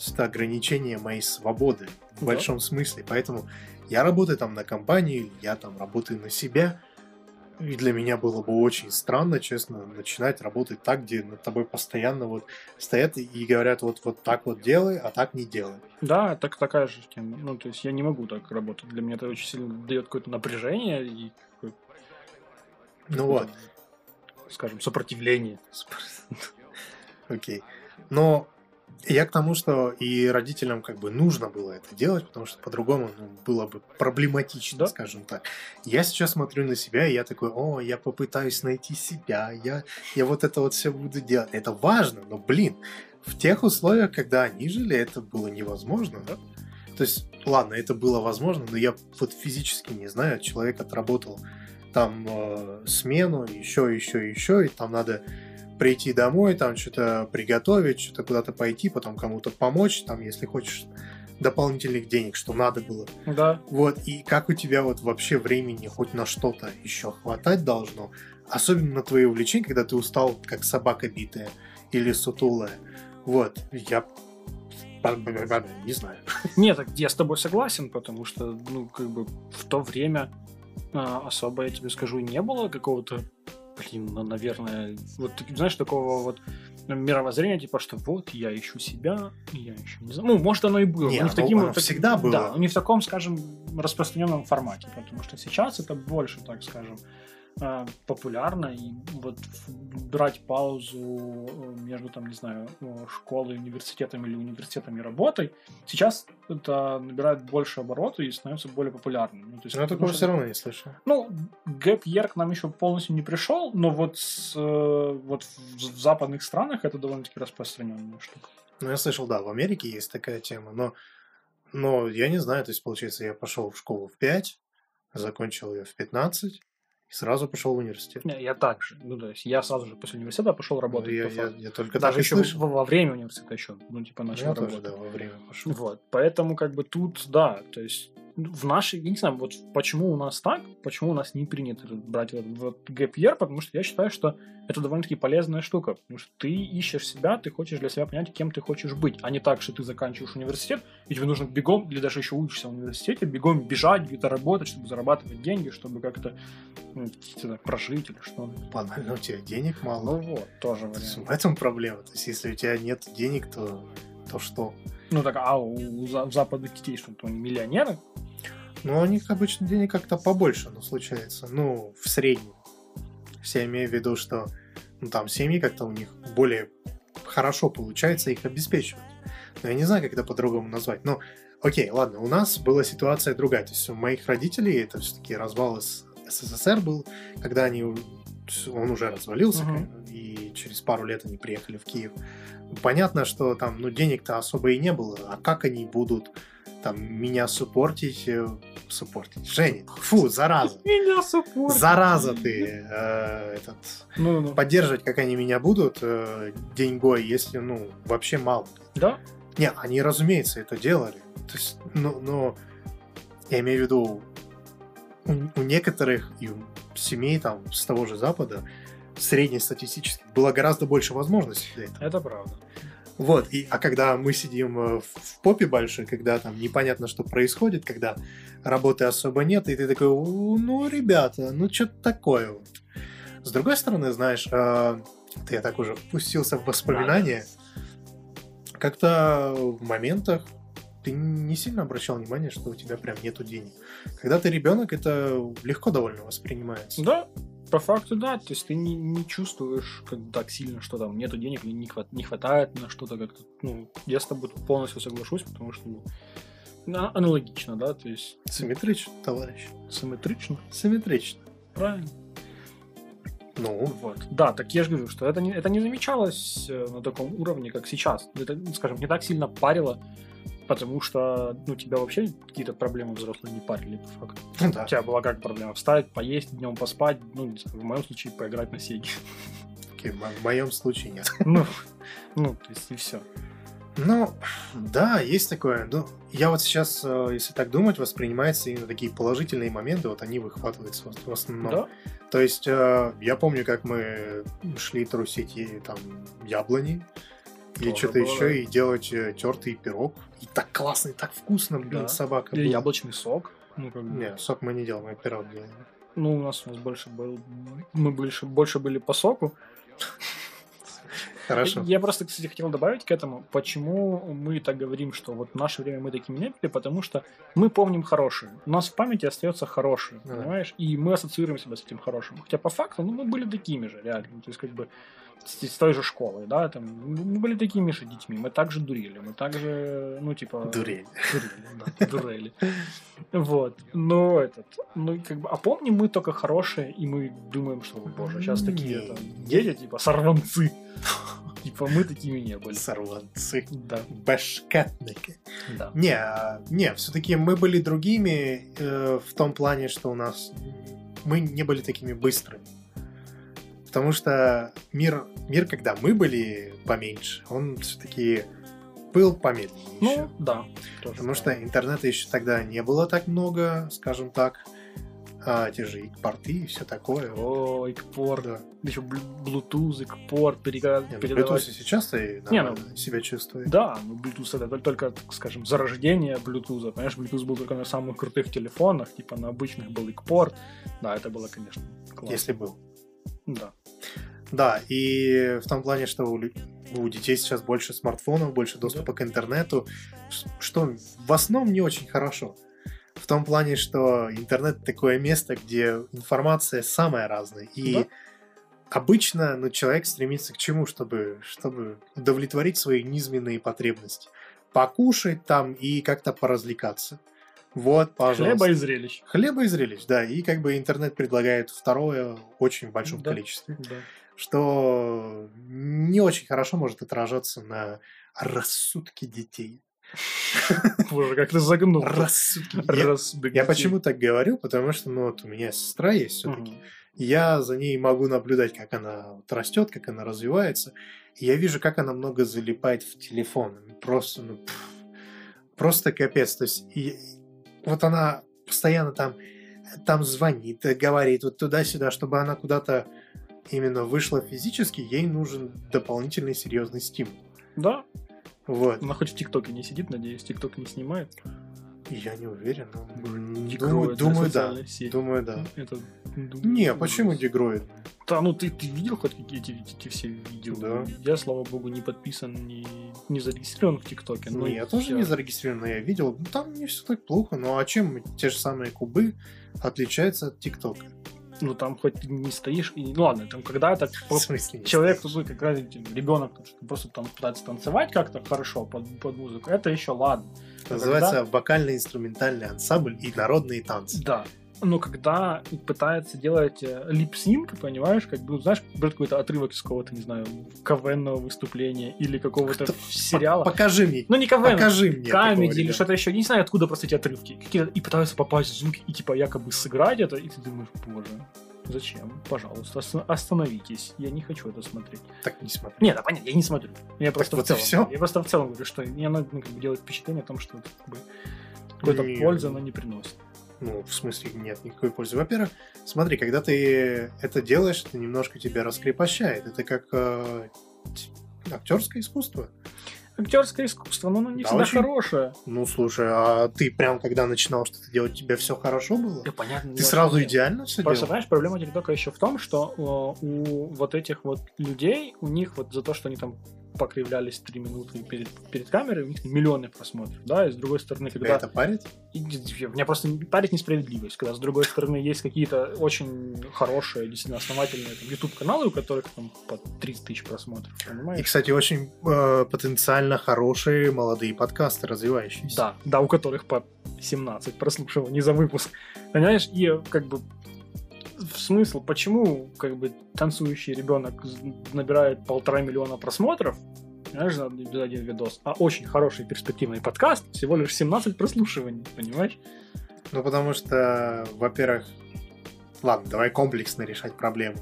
Это ограничение моей свободы в Да. большом смысле. Поэтому я работаю там на компанию, я там работаю на себя. И для меня было бы очень странно, честно, начинать работать так, где над тобой постоянно вот стоят и говорят, вот, вот так вот делай, а так не делай. Да, так, такая же тема. Ну, то есть я не могу так работать. Для меня это очень сильно дает какое-то напряжение и Ну вот. скажем, сопротивление. Окей. Но я к тому, что и родителям как бы нужно было это делать, потому что по-другому ну, было бы проблематично, Да. скажем так. Я сейчас смотрю на себя, и я такой, о, я попытаюсь найти себя, я, я вот это вот все буду делать. Это важно, но, блин, в тех условиях, когда они жили, это было невозможно, да? То есть, ладно, это было возможно, но я вот физически не знаю, человек отработал там э, смену, еще, еще, еще, и там надо прийти домой, там что-то приготовить, что-то куда-то пойти, потом кому-то помочь, там, если хочешь дополнительных денег, что надо было. Да, Вот, и как у тебя вот вообще времени хоть на что-то еще хватать должно, особенно на твои увлечения, когда ты устал, как собака битая или сутулая. Вот, я не знаю. Нет, я с тобой согласен, потому что, ну, как бы в то время а, особо, я тебе скажу, не было какого-то, блин, ну, наверное, вот, знаешь, такого вот мировоззрения, типа, что вот, я ищу себя, я еще не знаю. Ну, может, оно и было. Не, не в оно- таким оно так- всегда было. Да, не в таком, скажем, распространенном формате, потому что сейчас это больше, так скажем, популярно, и вот брать паузу э, между, там, не знаю, э, школой, университетом или университетом и работой, сейчас это набирает больше обороты и становится более популярным. Ну, то есть, Но я такого что- все равно не слышал. ну, гэп к нам еще полностью не пришел, но вот, с, э, вот в, в западных странах это довольно-таки распространенная штука. Ну, я слышал, да, в Америке есть такая тема, но, но я не знаю, то есть, получается, я пошел в школу в 5, закончил ее в 15, и сразу пошел в университет. Не, я так же. Ну, то есть я сразу же после университета пошел Ну, работать. я, по я, факту. я только Даже еще слышал. во, время университета еще, ну, типа, Ну, начал Я работать. тоже, да, во время пошел. Вот, поэтому как бы тут, да, то есть в нашей, я не знаю, вот почему у нас так, почему у нас не принято брать вот, вот gap year, потому что я считаю, что это довольно-таки полезная штука, потому что ты ищешь себя, ты хочешь для себя понять, кем ты хочешь быть, а не так, что ты заканчиваешь университет, и тебе нужно бегом, или даже еще учишься в университете, бегом бежать, где-то работать, чтобы зарабатывать деньги, чтобы как-то ну, прожить или что. Банально, у тебя денег мало. Ну вот, тоже вариант. В этом проблема. То есть, если у тебя нет денег, то, то что? Ну так, а у, у западных детей что, то они миллионеры? Ну, у них обычно денег как-то побольше, ну, случается. Ну, в среднем. Я имею в виду, что ну, там семьи как-то у них более хорошо получается их обеспечивать. Но я не знаю, как это по-другому назвать. Но, окей, ладно, у нас была ситуация другая. То есть у моих родителей это все-таки развал СССР был, когда они он уже развалился, uh-huh. Через пару лет они приехали в Киев. Понятно, что там, ну, денег-то особо и не было, а как они будут там меня суппортить, э, суппортить, Женя, фу, зараза. Меня суппортить. Зараза ты, э, этот, ну, ну. поддерживать, как они меня будут э, деньгой, если, ну, вообще мало. Да? Не, они, разумеется, это делали. То есть, но, но я имею в виду, у, у некоторых и у семей там с того же Запада среднестатистически было гораздо больше возможностей для этого. Это правда. Вот, и, а когда мы сидим э, в попе большой, когда там непонятно, что происходит, когда работы особо нет, и ты такой, ну, ребята, ну, что-то такое вот. С другой стороны, знаешь, э, ты я так уже впустился в воспоминания, как-то в моментах ты не сильно обращал внимание, что у тебя прям нету денег. Когда ты ребенок, это легко довольно воспринимается. Да, по факту, да. То есть ты не, не чувствуешь как так сильно, что там нету денег, не, хват, не хватает на что-то как-то. Ну, я с тобой полностью соглашусь, потому что ну, аналогично, да, то есть... Симметрично, товарищ. Симметрично? Симметрично. Правильно. Ну, вот. Да, так я же говорю, что это не, это не замечалось э, на таком уровне, как сейчас. Это, скажем, не так сильно парило Потому что, ну, тебя вообще какие-то проблемы взрослые не парили, по факту. Ну, да. У тебя была как проблема? Встать, поесть, днем поспать, ну, в моем случае, поиграть на Сеге. Okay, в моем случае нет. Ну, ну, то есть и все. Ну, да, есть такое. Ну, я вот сейчас, э, если так думать, воспринимается именно такие положительные моменты, вот они выхватываются в основном. Да? То есть, э, я помню, как мы шли трусить там яблони, или что-то еще, и делать э, тертый пирог. И так классно, и так вкусно, блин, да. собака. Или была. яблочный сок. Ну, как бы. Не, сок мы не делаем, мы пирог делаем. Ну, у нас, у нас больше был... Мы больше, больше были по соку. Хорошо. Я просто, кстати, хотел добавить к этому, почему мы так говорим, что вот в наше время мы такими не были, потому что мы помним хорошее. У нас в памяти остается хорошее, да. понимаешь? И мы ассоциируем себя с этим хорошим. Хотя по факту, ну, мы были такими же, реально. То есть, как бы, с, с той же школы, да, там, мы были такими же детьми, мы также дурили, мы также, ну, типа... Дурели. Дурели, да, дурели. Вот, но этот, ну, как бы, а помним мы только хорошие, и мы думаем, что, боже, сейчас такие там, дети, типа, сорванцы. Типа мы такими не были. Сорванцы. Да. Башкетники. Да. Не, а, не, все-таки мы были другими э, в том плане, что у нас мы не были такими быстрыми. Потому что мир, мир, когда мы были поменьше, он все-таки был помедленнее. Ну, еще. да. Потому что интернета еще тогда не было так много, скажем так. А, те же порты и все такое. О, икпорт. Да. Еще Bluetooth, икпорт, передавать. Bluetooth сейчас и не, ну, себя чувствует. Да, ну Bluetooth это только, скажем, зарождение Bluetooth. Понимаешь, Bluetooth был только на самых крутых телефонах, типа на обычных был икпорт. Да, это было, конечно, классно. Если был. Да. Да, и в том плане, что у, у детей сейчас больше смартфонов, больше доступа да. к интернету, что в основном не очень хорошо. В том плане, что интернет такое место, где информация самая разная. И да. обычно ну, человек стремится к чему, чтобы, чтобы удовлетворить свои низменные потребности. Покушать там и как-то поразвлекаться. Вот, пожалуйста. Хлеба и зрелищ. Хлеба и зрелищ, да. И как бы интернет предлагает второе очень большом да, количестве. Да. Что не очень хорошо может отражаться на рассудке детей. Боже, как ты загнул. Рассудки. Я, я почему так говорю? Потому что ну, вот у меня сестра есть все-таки. Угу. Я за ней могу наблюдать, как она вот растет, как она развивается. И я вижу, как она много залипает в телефон. Просто, ну, пфф, просто капец. То есть, и, вот она постоянно там, там звонит, говорит вот туда-сюда, чтобы она куда-то именно вышла физически, ей нужен дополнительный серьезный стимул. Да. Вот. Она хоть в ТикТоке не сидит, надеюсь, ТикТок не снимает. Я не уверен, но думаю, Дегроид думаю, да. сеть. Думаю, да. Это, Не, почему дегроид? Да, ну ты, ты видел хоть какие-то эти все видео? Да. Я, слава богу, не подписан, не, не зарегистрирован в ТикТоке. Ну, но я тоже всё. не зарегистрирован, но я видел. Ну, там не все так плохо. Ну, а чем те же самые кубы отличаются от ТикТока? Ну там хоть ты не стоишь. И, ну ладно, там когда человек, стоишь? ну, как раз ребенок просто там пытается танцевать как-то хорошо под, под музыку, это еще ладно. Это называется вокально-инструментальный ансамбль и народные танцы. Да. Но когда пытается делать э, лип-синк, понимаешь, как бы, знаешь, брать какой-то отрывок из какого-то, не знаю, КВНного выступления или какого-то сериала. Покажи мне. Ну, не КВН, Покажи мне. камеди или что-то еще. Я не знаю, откуда просто эти отрывки. И пытаются попасть в звуки и типа якобы сыграть это, и ты думаешь, боже, зачем? Пожалуйста, оста- остановитесь. Я не хочу это смотреть. Так не смотри. Нет, да, понятно, я не смотрю. Я просто в вот и целом. всё? Я просто в целом говорю, что мне надо ну, как бы, делать впечатление о том, что как бы, какой-то пользы она не приносит. Ну, в смысле, нет никакой пользы. Во-первых, смотри, когда ты это делаешь, это немножко тебя раскрепощает. Это как э, актерское искусство. Актерское искусство, но оно не Да, всегда очень. хорошее. Ну, слушай, а ты прям когда начинал что-то делать, у тебя все хорошо было? Да, понятно. Ты сразу нет. идеально все Просто, делал? знаешь, проблема ТикТока еще в том, что э, у вот этих вот людей, у них вот за то, что они там покривлялись три минуты перед, перед камерой, у них миллионы просмотров, да, и с другой стороны, Тебя когда... это парит? И, и- меня просто парит несправедливость, когда с другой стороны есть какие-то очень хорошие, действительно основательные там, YouTube-каналы, у которых там по 30 тысяч просмотров, И, понимаешь? кстати, очень э, потенциально хорошие молодые подкасты, развивающиеся. Да, да, у которых по 17 прослушиваний за выпуск. Понимаешь, и как бы смысл, почему как бы танцующий ребенок набирает полтора миллиона просмотров, знаешь, за один видос, а очень хороший перспективный подкаст всего лишь 17 прослушиваний, понимаешь? Ну, потому что, во-первых, ладно, давай комплексно решать проблему.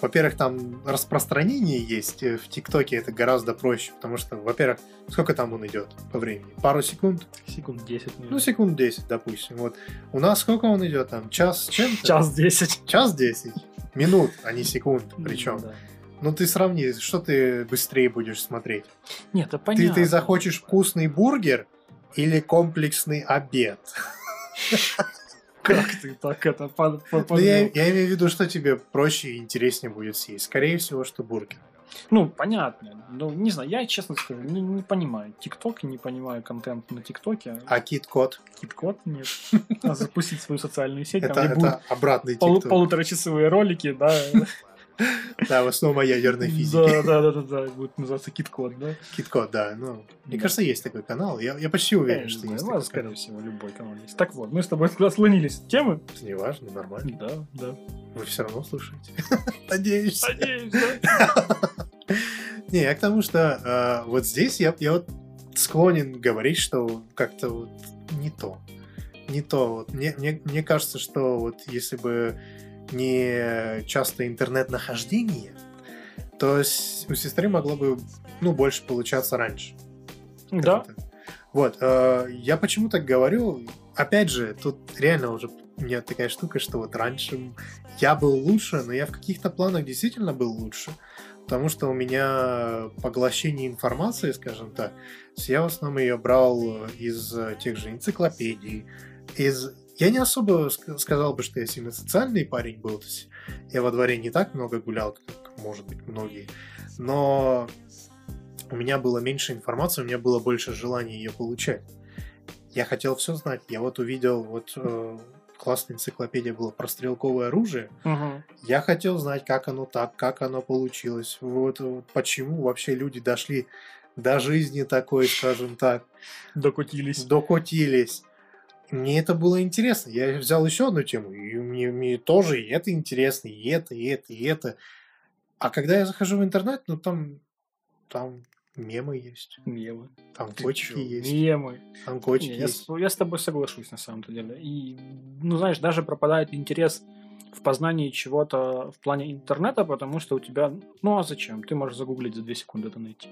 Во-первых, там распространение есть э, в ТикТоке, это гораздо проще, потому что, во-первых, сколько там он идет по времени? Пару секунд? Секунд 10, Ну, наверное. секунд 10, допустим. Вот. У нас сколько он идет там? Час с чем-то? Час 10. Час 10? Минут, а не секунд. Причем. Да. Ну, ты сравни, что ты быстрее будешь смотреть? Нет, это Ты, понятно. ты захочешь вкусный бургер или комплексный обед? Как ты так это под, под- Ну, я, имею в виду, что тебе проще и интереснее будет съесть. Скорее всего, что бургер. Ну, понятно. Ну, не знаю, я, честно скажу, не, не понимаю ТикТок, не понимаю контент на ТикТоке. А кит-кот? Кит-код нет. А запустить свою социальную сеть, Это, там это обратный тикток. полуторачасовые ролики, да. Да, в основном о ядерной физике. Да, да, да, да, да, будет называться Кит-код, да. Кит-кот, да. Ну, мне кажется, есть такой канал. Я, я почти уверен, что есть такой скорее всего, любой канал есть. Так вот, мы с тобой отклонились от темы. Неважно, нормально. Да, да. Вы все равно слушаете. Надеюсь. Надеюсь, да. Не, я к тому, что э, вот здесь я, я вот склонен говорить, что как-то вот не то. Не то. Вот мне, мне, мне кажется, что вот если бы не часто интернет-нахождение, то с- у сестры могло бы ну, больше получаться раньше. Да. Вот, э, я почему так говорю, опять же, тут реально уже у меня такая штука, что вот раньше я был лучше, но я в каких-то планах действительно был лучше, потому что у меня поглощение информации, скажем так, я в основном ее брал из тех же энциклопедий, из... Я не особо ск- сказал бы, что я сильно социальный парень был, то есть я во дворе не так много гулял, как, может быть, многие, но у меня было меньше информации, у меня было больше желания ее получать. Я хотел все знать. Я вот увидел, вот э, классная энциклопедия была про стрелковое оружие. Мгм. Я хотел знать, как оно так, как оно получилось. Вот, вот почему вообще люди дошли до жизни такой, скажем так, докутились. докотились. Мне это было интересно. Я взял еще одну тему, и мне, мне тоже и это интересно, и это, и это, и это. А когда я захожу в интернет, ну там, там мемы есть, Мемы. там Ты котики чё, есть, Мемы. там котики Не, я, есть. с, я с тобой соглашусь, на самом-то деле. И, ну, знаешь, даже пропадает интерес в познании чего-то в плане интернета, потому что у тебя... Ну, а зачем? Ты можешь загуглить за 2 секунды это найти.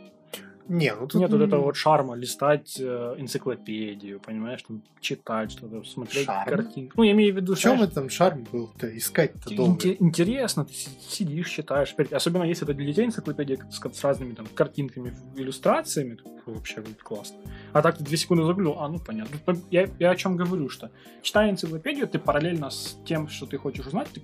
Не, ну тут... Нет вот этого вот шарма листать э, энциклопедию, понимаешь, там, читать что-то, смотреть Шарм? картинки. Ну, я имею в виду, В чем знаешь, этом шарм был-то? Искать-то Ин- долго. инте- Интересно, ты си- сидишь, читаешь. Особенно если это для детей энциклопедия с, с разными там картинками, иллюстрациями, то вообще будет классно. А так ты две секунды загуглил, а ну понятно. По- Я, я о чем говорю, что читая энциклопедию, ты параллельно с тем, что ты хочешь узнать, ты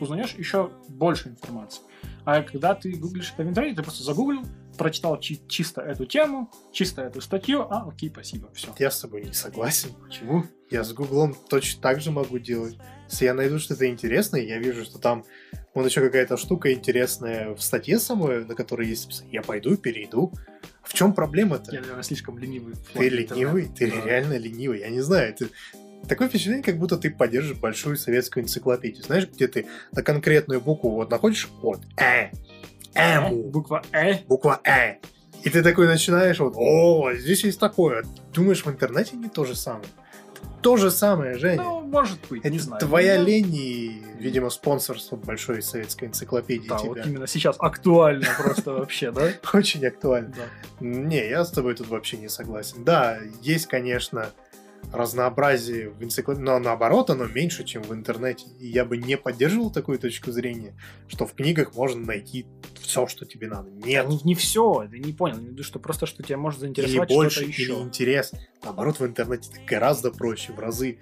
узнаешь еще больше информации. А когда ты гуглишь это в интернете, ты просто загуглил, прочитал чи- чисто эту тему, чисто эту статью, а окей, спасибо, все. Я с тобой не согласен. Почему? Я с Гуглом точно так же могу делать. Если я найду что-то интересное, я вижу, что там вон еще какая-то штука интересная в статье самой, на которой есть я пойду, перейду. В чем проблема-то? Я, наверное, слишком ленивый. Ты ленивый? Ты Да. реально ленивый. Я не знаю. Ты... Такое впечатление, как будто ты поддерживаешь большую советскую энциклопедию. Знаешь, где ты на конкретную букву вот находишь вот «э», Э, «эму», Буква Э. буква «э». И ты такой начинаешь вот «О, здесь есть такое». Думаешь, в интернете не то же самое? То же самое, Женя. Ну, может быть, Это не знаю. твоя Ну, лень и, видимо, спонсорство большой советской энциклопедии Да, тебя. вот именно сейчас актуально просто вообще, да? Очень актуально. Не, я с тобой тут вообще не согласен. Да, есть, конечно, разнообразие в энциклопедии, но наоборот, оно меньше, чем в интернете. И я бы не поддерживал такую точку зрения, что в книгах можно найти все, что тебе надо. Нет, Не, не все, ты не понял. Виду, что просто что тебя может или заинтересовать больше, что-то или еще. интерес. Наоборот, в интернете гораздо проще, в разы.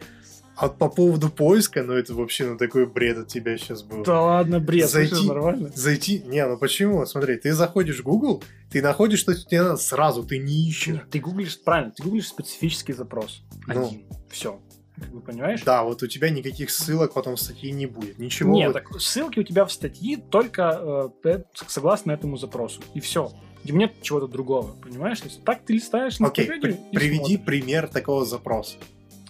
А по поводу поиска, ну это вообще ну такой бред от тебя сейчас был. Да ладно, бред, Зайти- слушай, нормально. Зайти... Не, ну почему? Смотри, ты заходишь в Google, ты находишь, что тебе надо сразу, ты не ищешь. Ты гуглишь, правильно, ты гуглишь специфический запрос. Ну. Один. Все. Вы понимаешь? Да, вот у тебя никаких ссылок потом в статье не будет. Ничего. Нет, вот- так ссылки у тебя в статье только э, э, согласно этому запросу. И все. Нет чего-то другого, понимаешь? То есть так ты листаешь Окей, энциклопедию при- приведи смотришь пример такого запроса.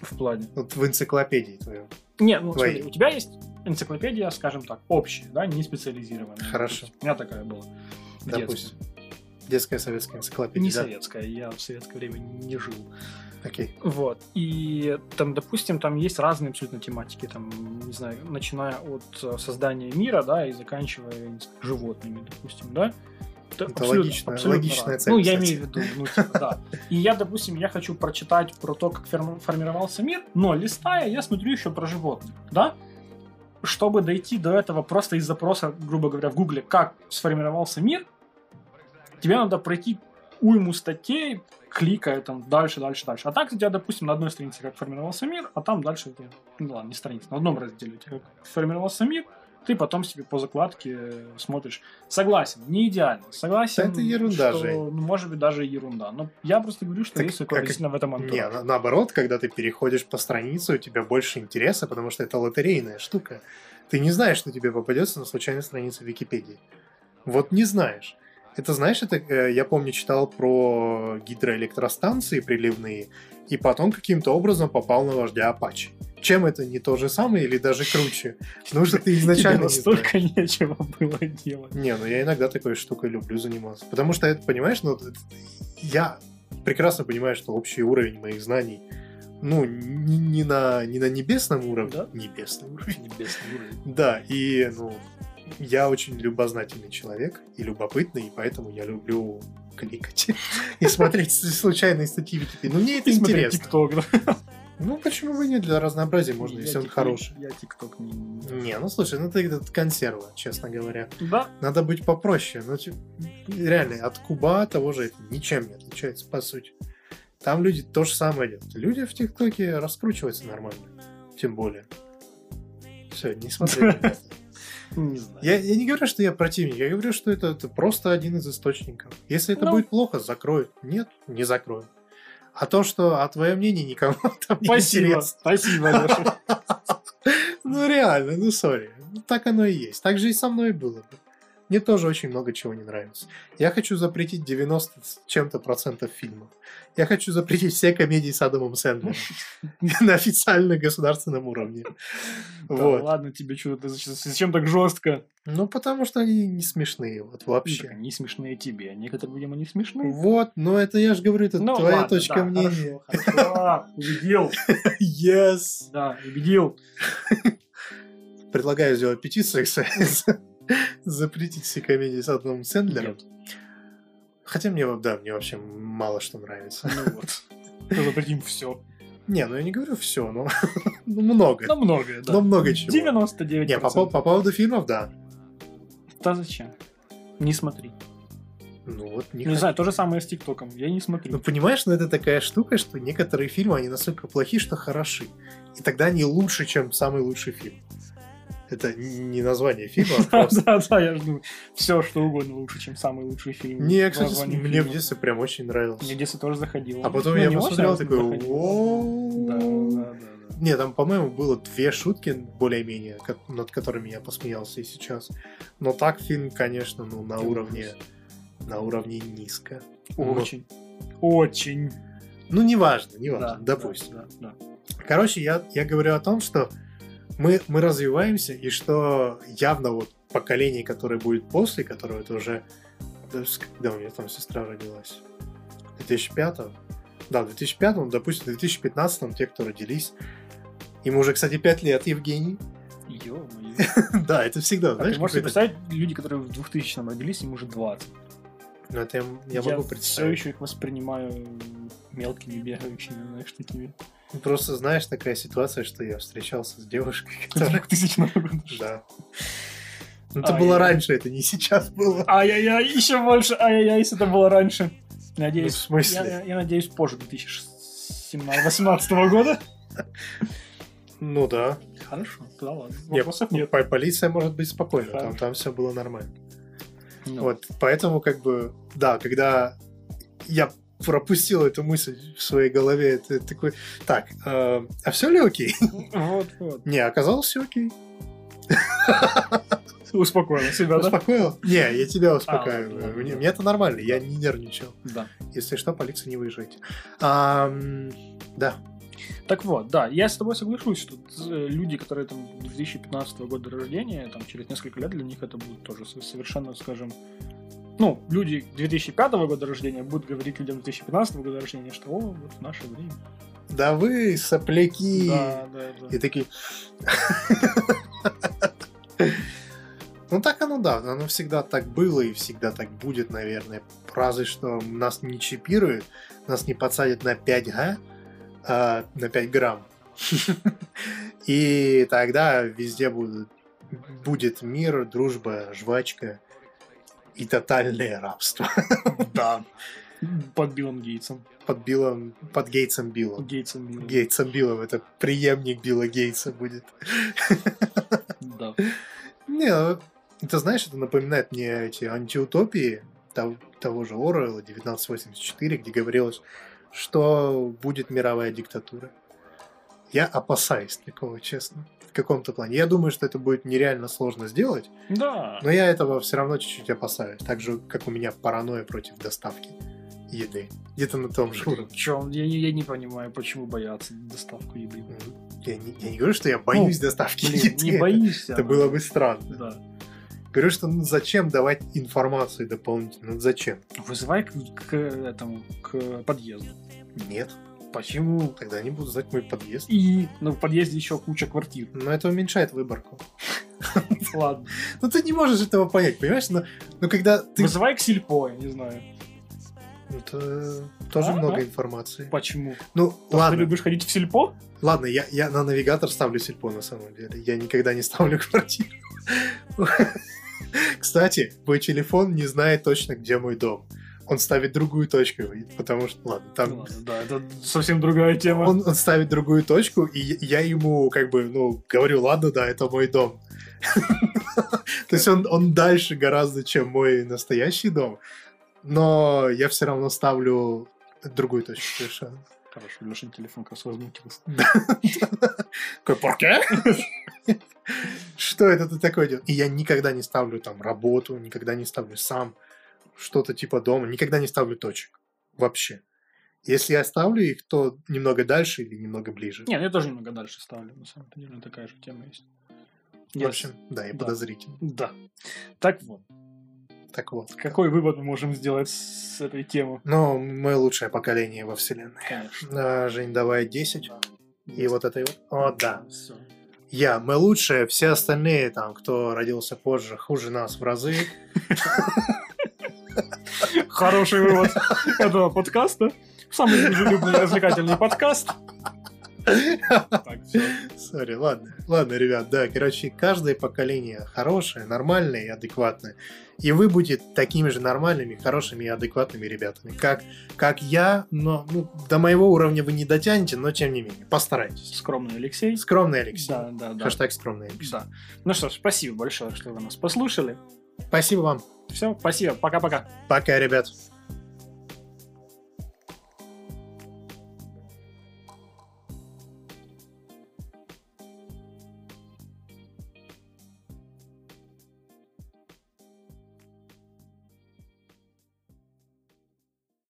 В плане. Вот в энциклопедии твоем. Не, ну Твои. смотри, у тебя есть энциклопедия, скажем так, общая, да, не специализированная. Хорошо. Допустим. У меня такая была. Допустим. детстве. Детская советская энциклопедия. Не да? советская, я в советское время не жил. Окей. Вот. И там, допустим, там есть разные абсолютно тематики, там, не знаю, начиная от э, создания мира, да, и заканчивая знаю, животными, допустим, да. Это, логично- логичная разное. цель, Ну, я кстати. имею в виду, ну, типа, да. И я, допустим, я хочу прочитать про то, как формировался мир, но листая, я смотрю еще про животных, да. Чтобы дойти до этого просто из запроса, грубо говоря, в Гугле, как сформировался мир, тебе надо пройти уйму статей, кликая там дальше, дальше, дальше. А так у тебя, допустим, на одной странице как формировался мир, а там дальше, ну ладно, не страница, на одном разделе у тебя как сформировался мир, ты потом себе по закладке смотришь. Согласен, не идеально. Согласен, это ерунда, что, Жень. ну, может быть, даже ерунда. Но я просто говорю, что Так есть как- какой-то действительно в этом Не, антураж. на- наоборот, когда ты переходишь по странице, у тебя больше интереса, потому что это лотерейная штука. Ты не знаешь, что тебе попадется на случайной странице Википедии. Вот не знаешь. Это, знаешь, это э, я помню, читал про гидроэлектростанции приливные, и потом каким-то образом попал на вождя Апачи. Чем это не то же самое или даже круче? Потому что ты изначально Тебе не настолько нечего было делать. Не, ну я иногда такой штукой люблю заниматься. Потому что, это, понимаешь, ну, я прекрасно понимаю, что общий уровень моих знаний, ну, не, не на, не на небесном уровне. Да? Небесный уровень. Небесный уровень. Да, и, ну, я очень любознательный человек и любопытный, и поэтому я люблю кликать и смотреть случайные статьи в Википедии. Ну, мне это интересно. Ну, почему бы нет? Для разнообразия можно, Я если он хороший. Я ТикТок не... Не, ну слушай, ну ты это консерва, честно говоря. Да, Надо быть попроще. Ну, типа, реально, от Куба того же это ничем не отличается, по сути. Там люди то же самое делают. Люди в ТикТоке раскручиваются нормально. Тем более. Все, не смотри. не знаю. Я, я не говорю, что я противник, я говорю, что это, это просто один из источников. Если это Ну. будет плохо, закроют. Нет, не закроют. А то, что а твое мнение никому там не Спасибо, интересно. спасибо, Леша. Ну реально, ну сори. Так оно и есть. Так же и со мной было бы. Мне тоже очень много чего не нравится. Я хочу запретить 90 с чем-то процентов фильмов. Я хочу запретить все комедии с Адамом Сэндлером на официально государственном уровне. Да Вот. ладно тебе, что ты зачем так жестко? Ну, потому что они не смешные, вот Ну, вообще. Они смешные тебе, а некоторые, видимо, не смешные. Вот, но это я же говорю, это Ну, твоя точка мнения. Убедил. Yes! Да, убедил. Предлагаю сделать петицию, кстати, запретить все комедии с Адамом Сэндлером. Нет. Хотя мне, да, мне вообще мало что нравится. Ну вот. Запретим все. Не, ну я не говорю все, но ну, много. Ну, многое, да. Но много чего. 99%. Не, по, по- по поводу фильмов, да. Да зачем? Не смотри. Ну вот не, Не хочу. знаю, то же самое с ТикТоком. Я не Ну смотрю. понимаешь, ну это такая штука, что некоторые фильмы, они настолько плохи, что хороши. И тогда они лучше, чем самый лучший фильм. Это не название фильма, а Да, просто... да, да, я жду. Все, что угодно лучше, чем самый лучший фильм. Не, кстати, мне в детстве прям очень нравился. Мне в детстве тоже заходило. А потом Ну, я посмотрел а такой. Да, да, да, да. Не, там, по-моему, было две шутки более-менее, над которыми я посмеялся и сейчас. Но так фильм, конечно, ну, на уровне, на уровне низко. Очень. Очень. Ну, неважно, Да, неважно, да, допустим. Да, да. Короче, я, я говорю о том, что мы, мы развиваемся, и что явно вот поколение, которое будет после, которое это уже... Когда у меня там сестра родилась? 2005 Да, в 2005 допустим, в 2015 те, кто родились, им уже, кстати, 5 лет, Евгений. Ё-моё. Да, это всегда, А знаешь, ты можешь себе представить, люди, которые в 2000-м родились, им уже 20. Ну, это я, я могу все представить. еще их воспринимаю мелкими, бегающими, знаешь, такими. Просто, знаешь, такая ситуация, что я встречался с девушкой, которая... 2000 года. Да. Ну, это было раньше, это не сейчас было. Ай-яй-яй, еще больше, ай-яй-яй, если это было раньше. Ну, Надеюсь, в смысле? Я, я- я надеюсь, позже 2018 года. Ну да. Хорошо, да ладно. Вопросов нет. по- Полиция может быть спокойна, там, там все было нормально. Ну, Вот, поэтому как бы, да, когда я пропустил эту мысль в своей голове, это такой, так, э, а все ли окей? Вот, вот. Не, оказалось все окей. Успокоил себя, да? Успокоил? Не, я тебя успокаиваю. ладно, ладно, мне, это нормально, я не нервничал. Да. Если что, полиция не выезжайте. Да, Так вот, да, я с тобой соглашусь, что э, люди, которые там 2015 года рождения, там через несколько лет для них это будет тоже со- совершенно, скажем, ну, люди 2005 года рождения будут говорить людям 2015 года рождения, что о, вот наше время. да вы сопляки. Да, да, да. И такие... Ну так оно да, оно всегда так было и всегда так будет, наверное. Разве что нас не чипируют, нас не подсадят на 5Г, а на 5 грамм. И тогда везде будут, будет мир, дружба, жвачка и тотальное рабство. Да. Под Биллом Гейтсом. Под Биллом, под Гейтсом Биллом. Гейтсом Биллом. Гейтсом Биллом, это преемник Билла Гейтса будет. Да. Не, ну, это знаешь, это напоминает мне эти антиутопии того, того же Орвелла 1984, где говорилось, что будет мировая диктатура. Я опасаюсь такого, честно, в каком-то плане. Я думаю, что это будет нереально сложно сделать, Да. но я этого все равно чуть-чуть опасаюсь. Так же, как у меня паранойя против доставки еды. Где-то на том же уровне. Чё, я, не- я не понимаю, почему боятся доставку еды. Я не, я не говорю, что я боюсь доставки Блин, еды. не боишься. Это но- было бы странно. Да. Говорю, что ну зачем давать информацию дополнительно? Ну зачем? Вызывай к, к этому, к подъезду. Нет. Почему? Тогда они будут знать мой подъезд. И ну, в подъезде еще куча квартир. Но это уменьшает выборку. Ладно. Ну ты не можешь этого понять, понимаешь? Но, но когда ты... Вызывай к сельпо, я не знаю. Это тоже А, много а? информации. Почему? Ну, Ты ладно, любишь ходить в сельпо? ладно, я, я на навигатор ставлю сельпо на самом деле. Я никогда не ставлю квартиру. Кстати, мой телефон не знает точно, где мой дом. Он ставит другую точку, потому что, ладно, Ну там ладно, да, это совсем другая тема. он, он ставит другую точку, и я ему как бы, ну, говорю, ладно, да, это мой дом. То есть он, он дальше гораздо, чем мой настоящий дом, но я все равно ставлю другую точку совершенно. Хорошо, Лешин телефон как раз возмутился. Какой парке? Что это ты такое делаешь? И я никогда не ставлю там работу, никогда не ставлю сам что-то типа дома, никогда не ставлю точек. Вообще. Если я ставлю их, то немного дальше или немного ближе. Нет, я тоже немного дальше ставлю, на самом деле, такая же тема есть. В общем, да, я Да. подозрительный. Да. Так вот, Так вот. какой вывод мы можем сделать с этой темы? Ну, мы лучшее поколение во вселенной. Конечно. А, Жень, давай 10. И вот это вот. О, да. Всё. Я, мы лучшие, все остальные, там, кто родился позже, хуже нас в разы. Хороший вывод этого подкаста. Самый дружелюбный развлекательный подкаст. Сори, ладно. Ладно, ребят, да, короче, каждое поколение хорошее, нормальное и адекватное. И вы будете такими же нормальными, хорошими и адекватными ребятами, как, как я, но ну, до моего уровня вы не дотянете, но тем не менее, постарайтесь. Скромный Алексей. Скромный Алексей. Да, да, да. Хэштег скромный Алексей. Да. Ну что ж, спасибо большое, что вы нас послушали. Спасибо вам. Все, спасибо. Пока-пока. Пока, ребят.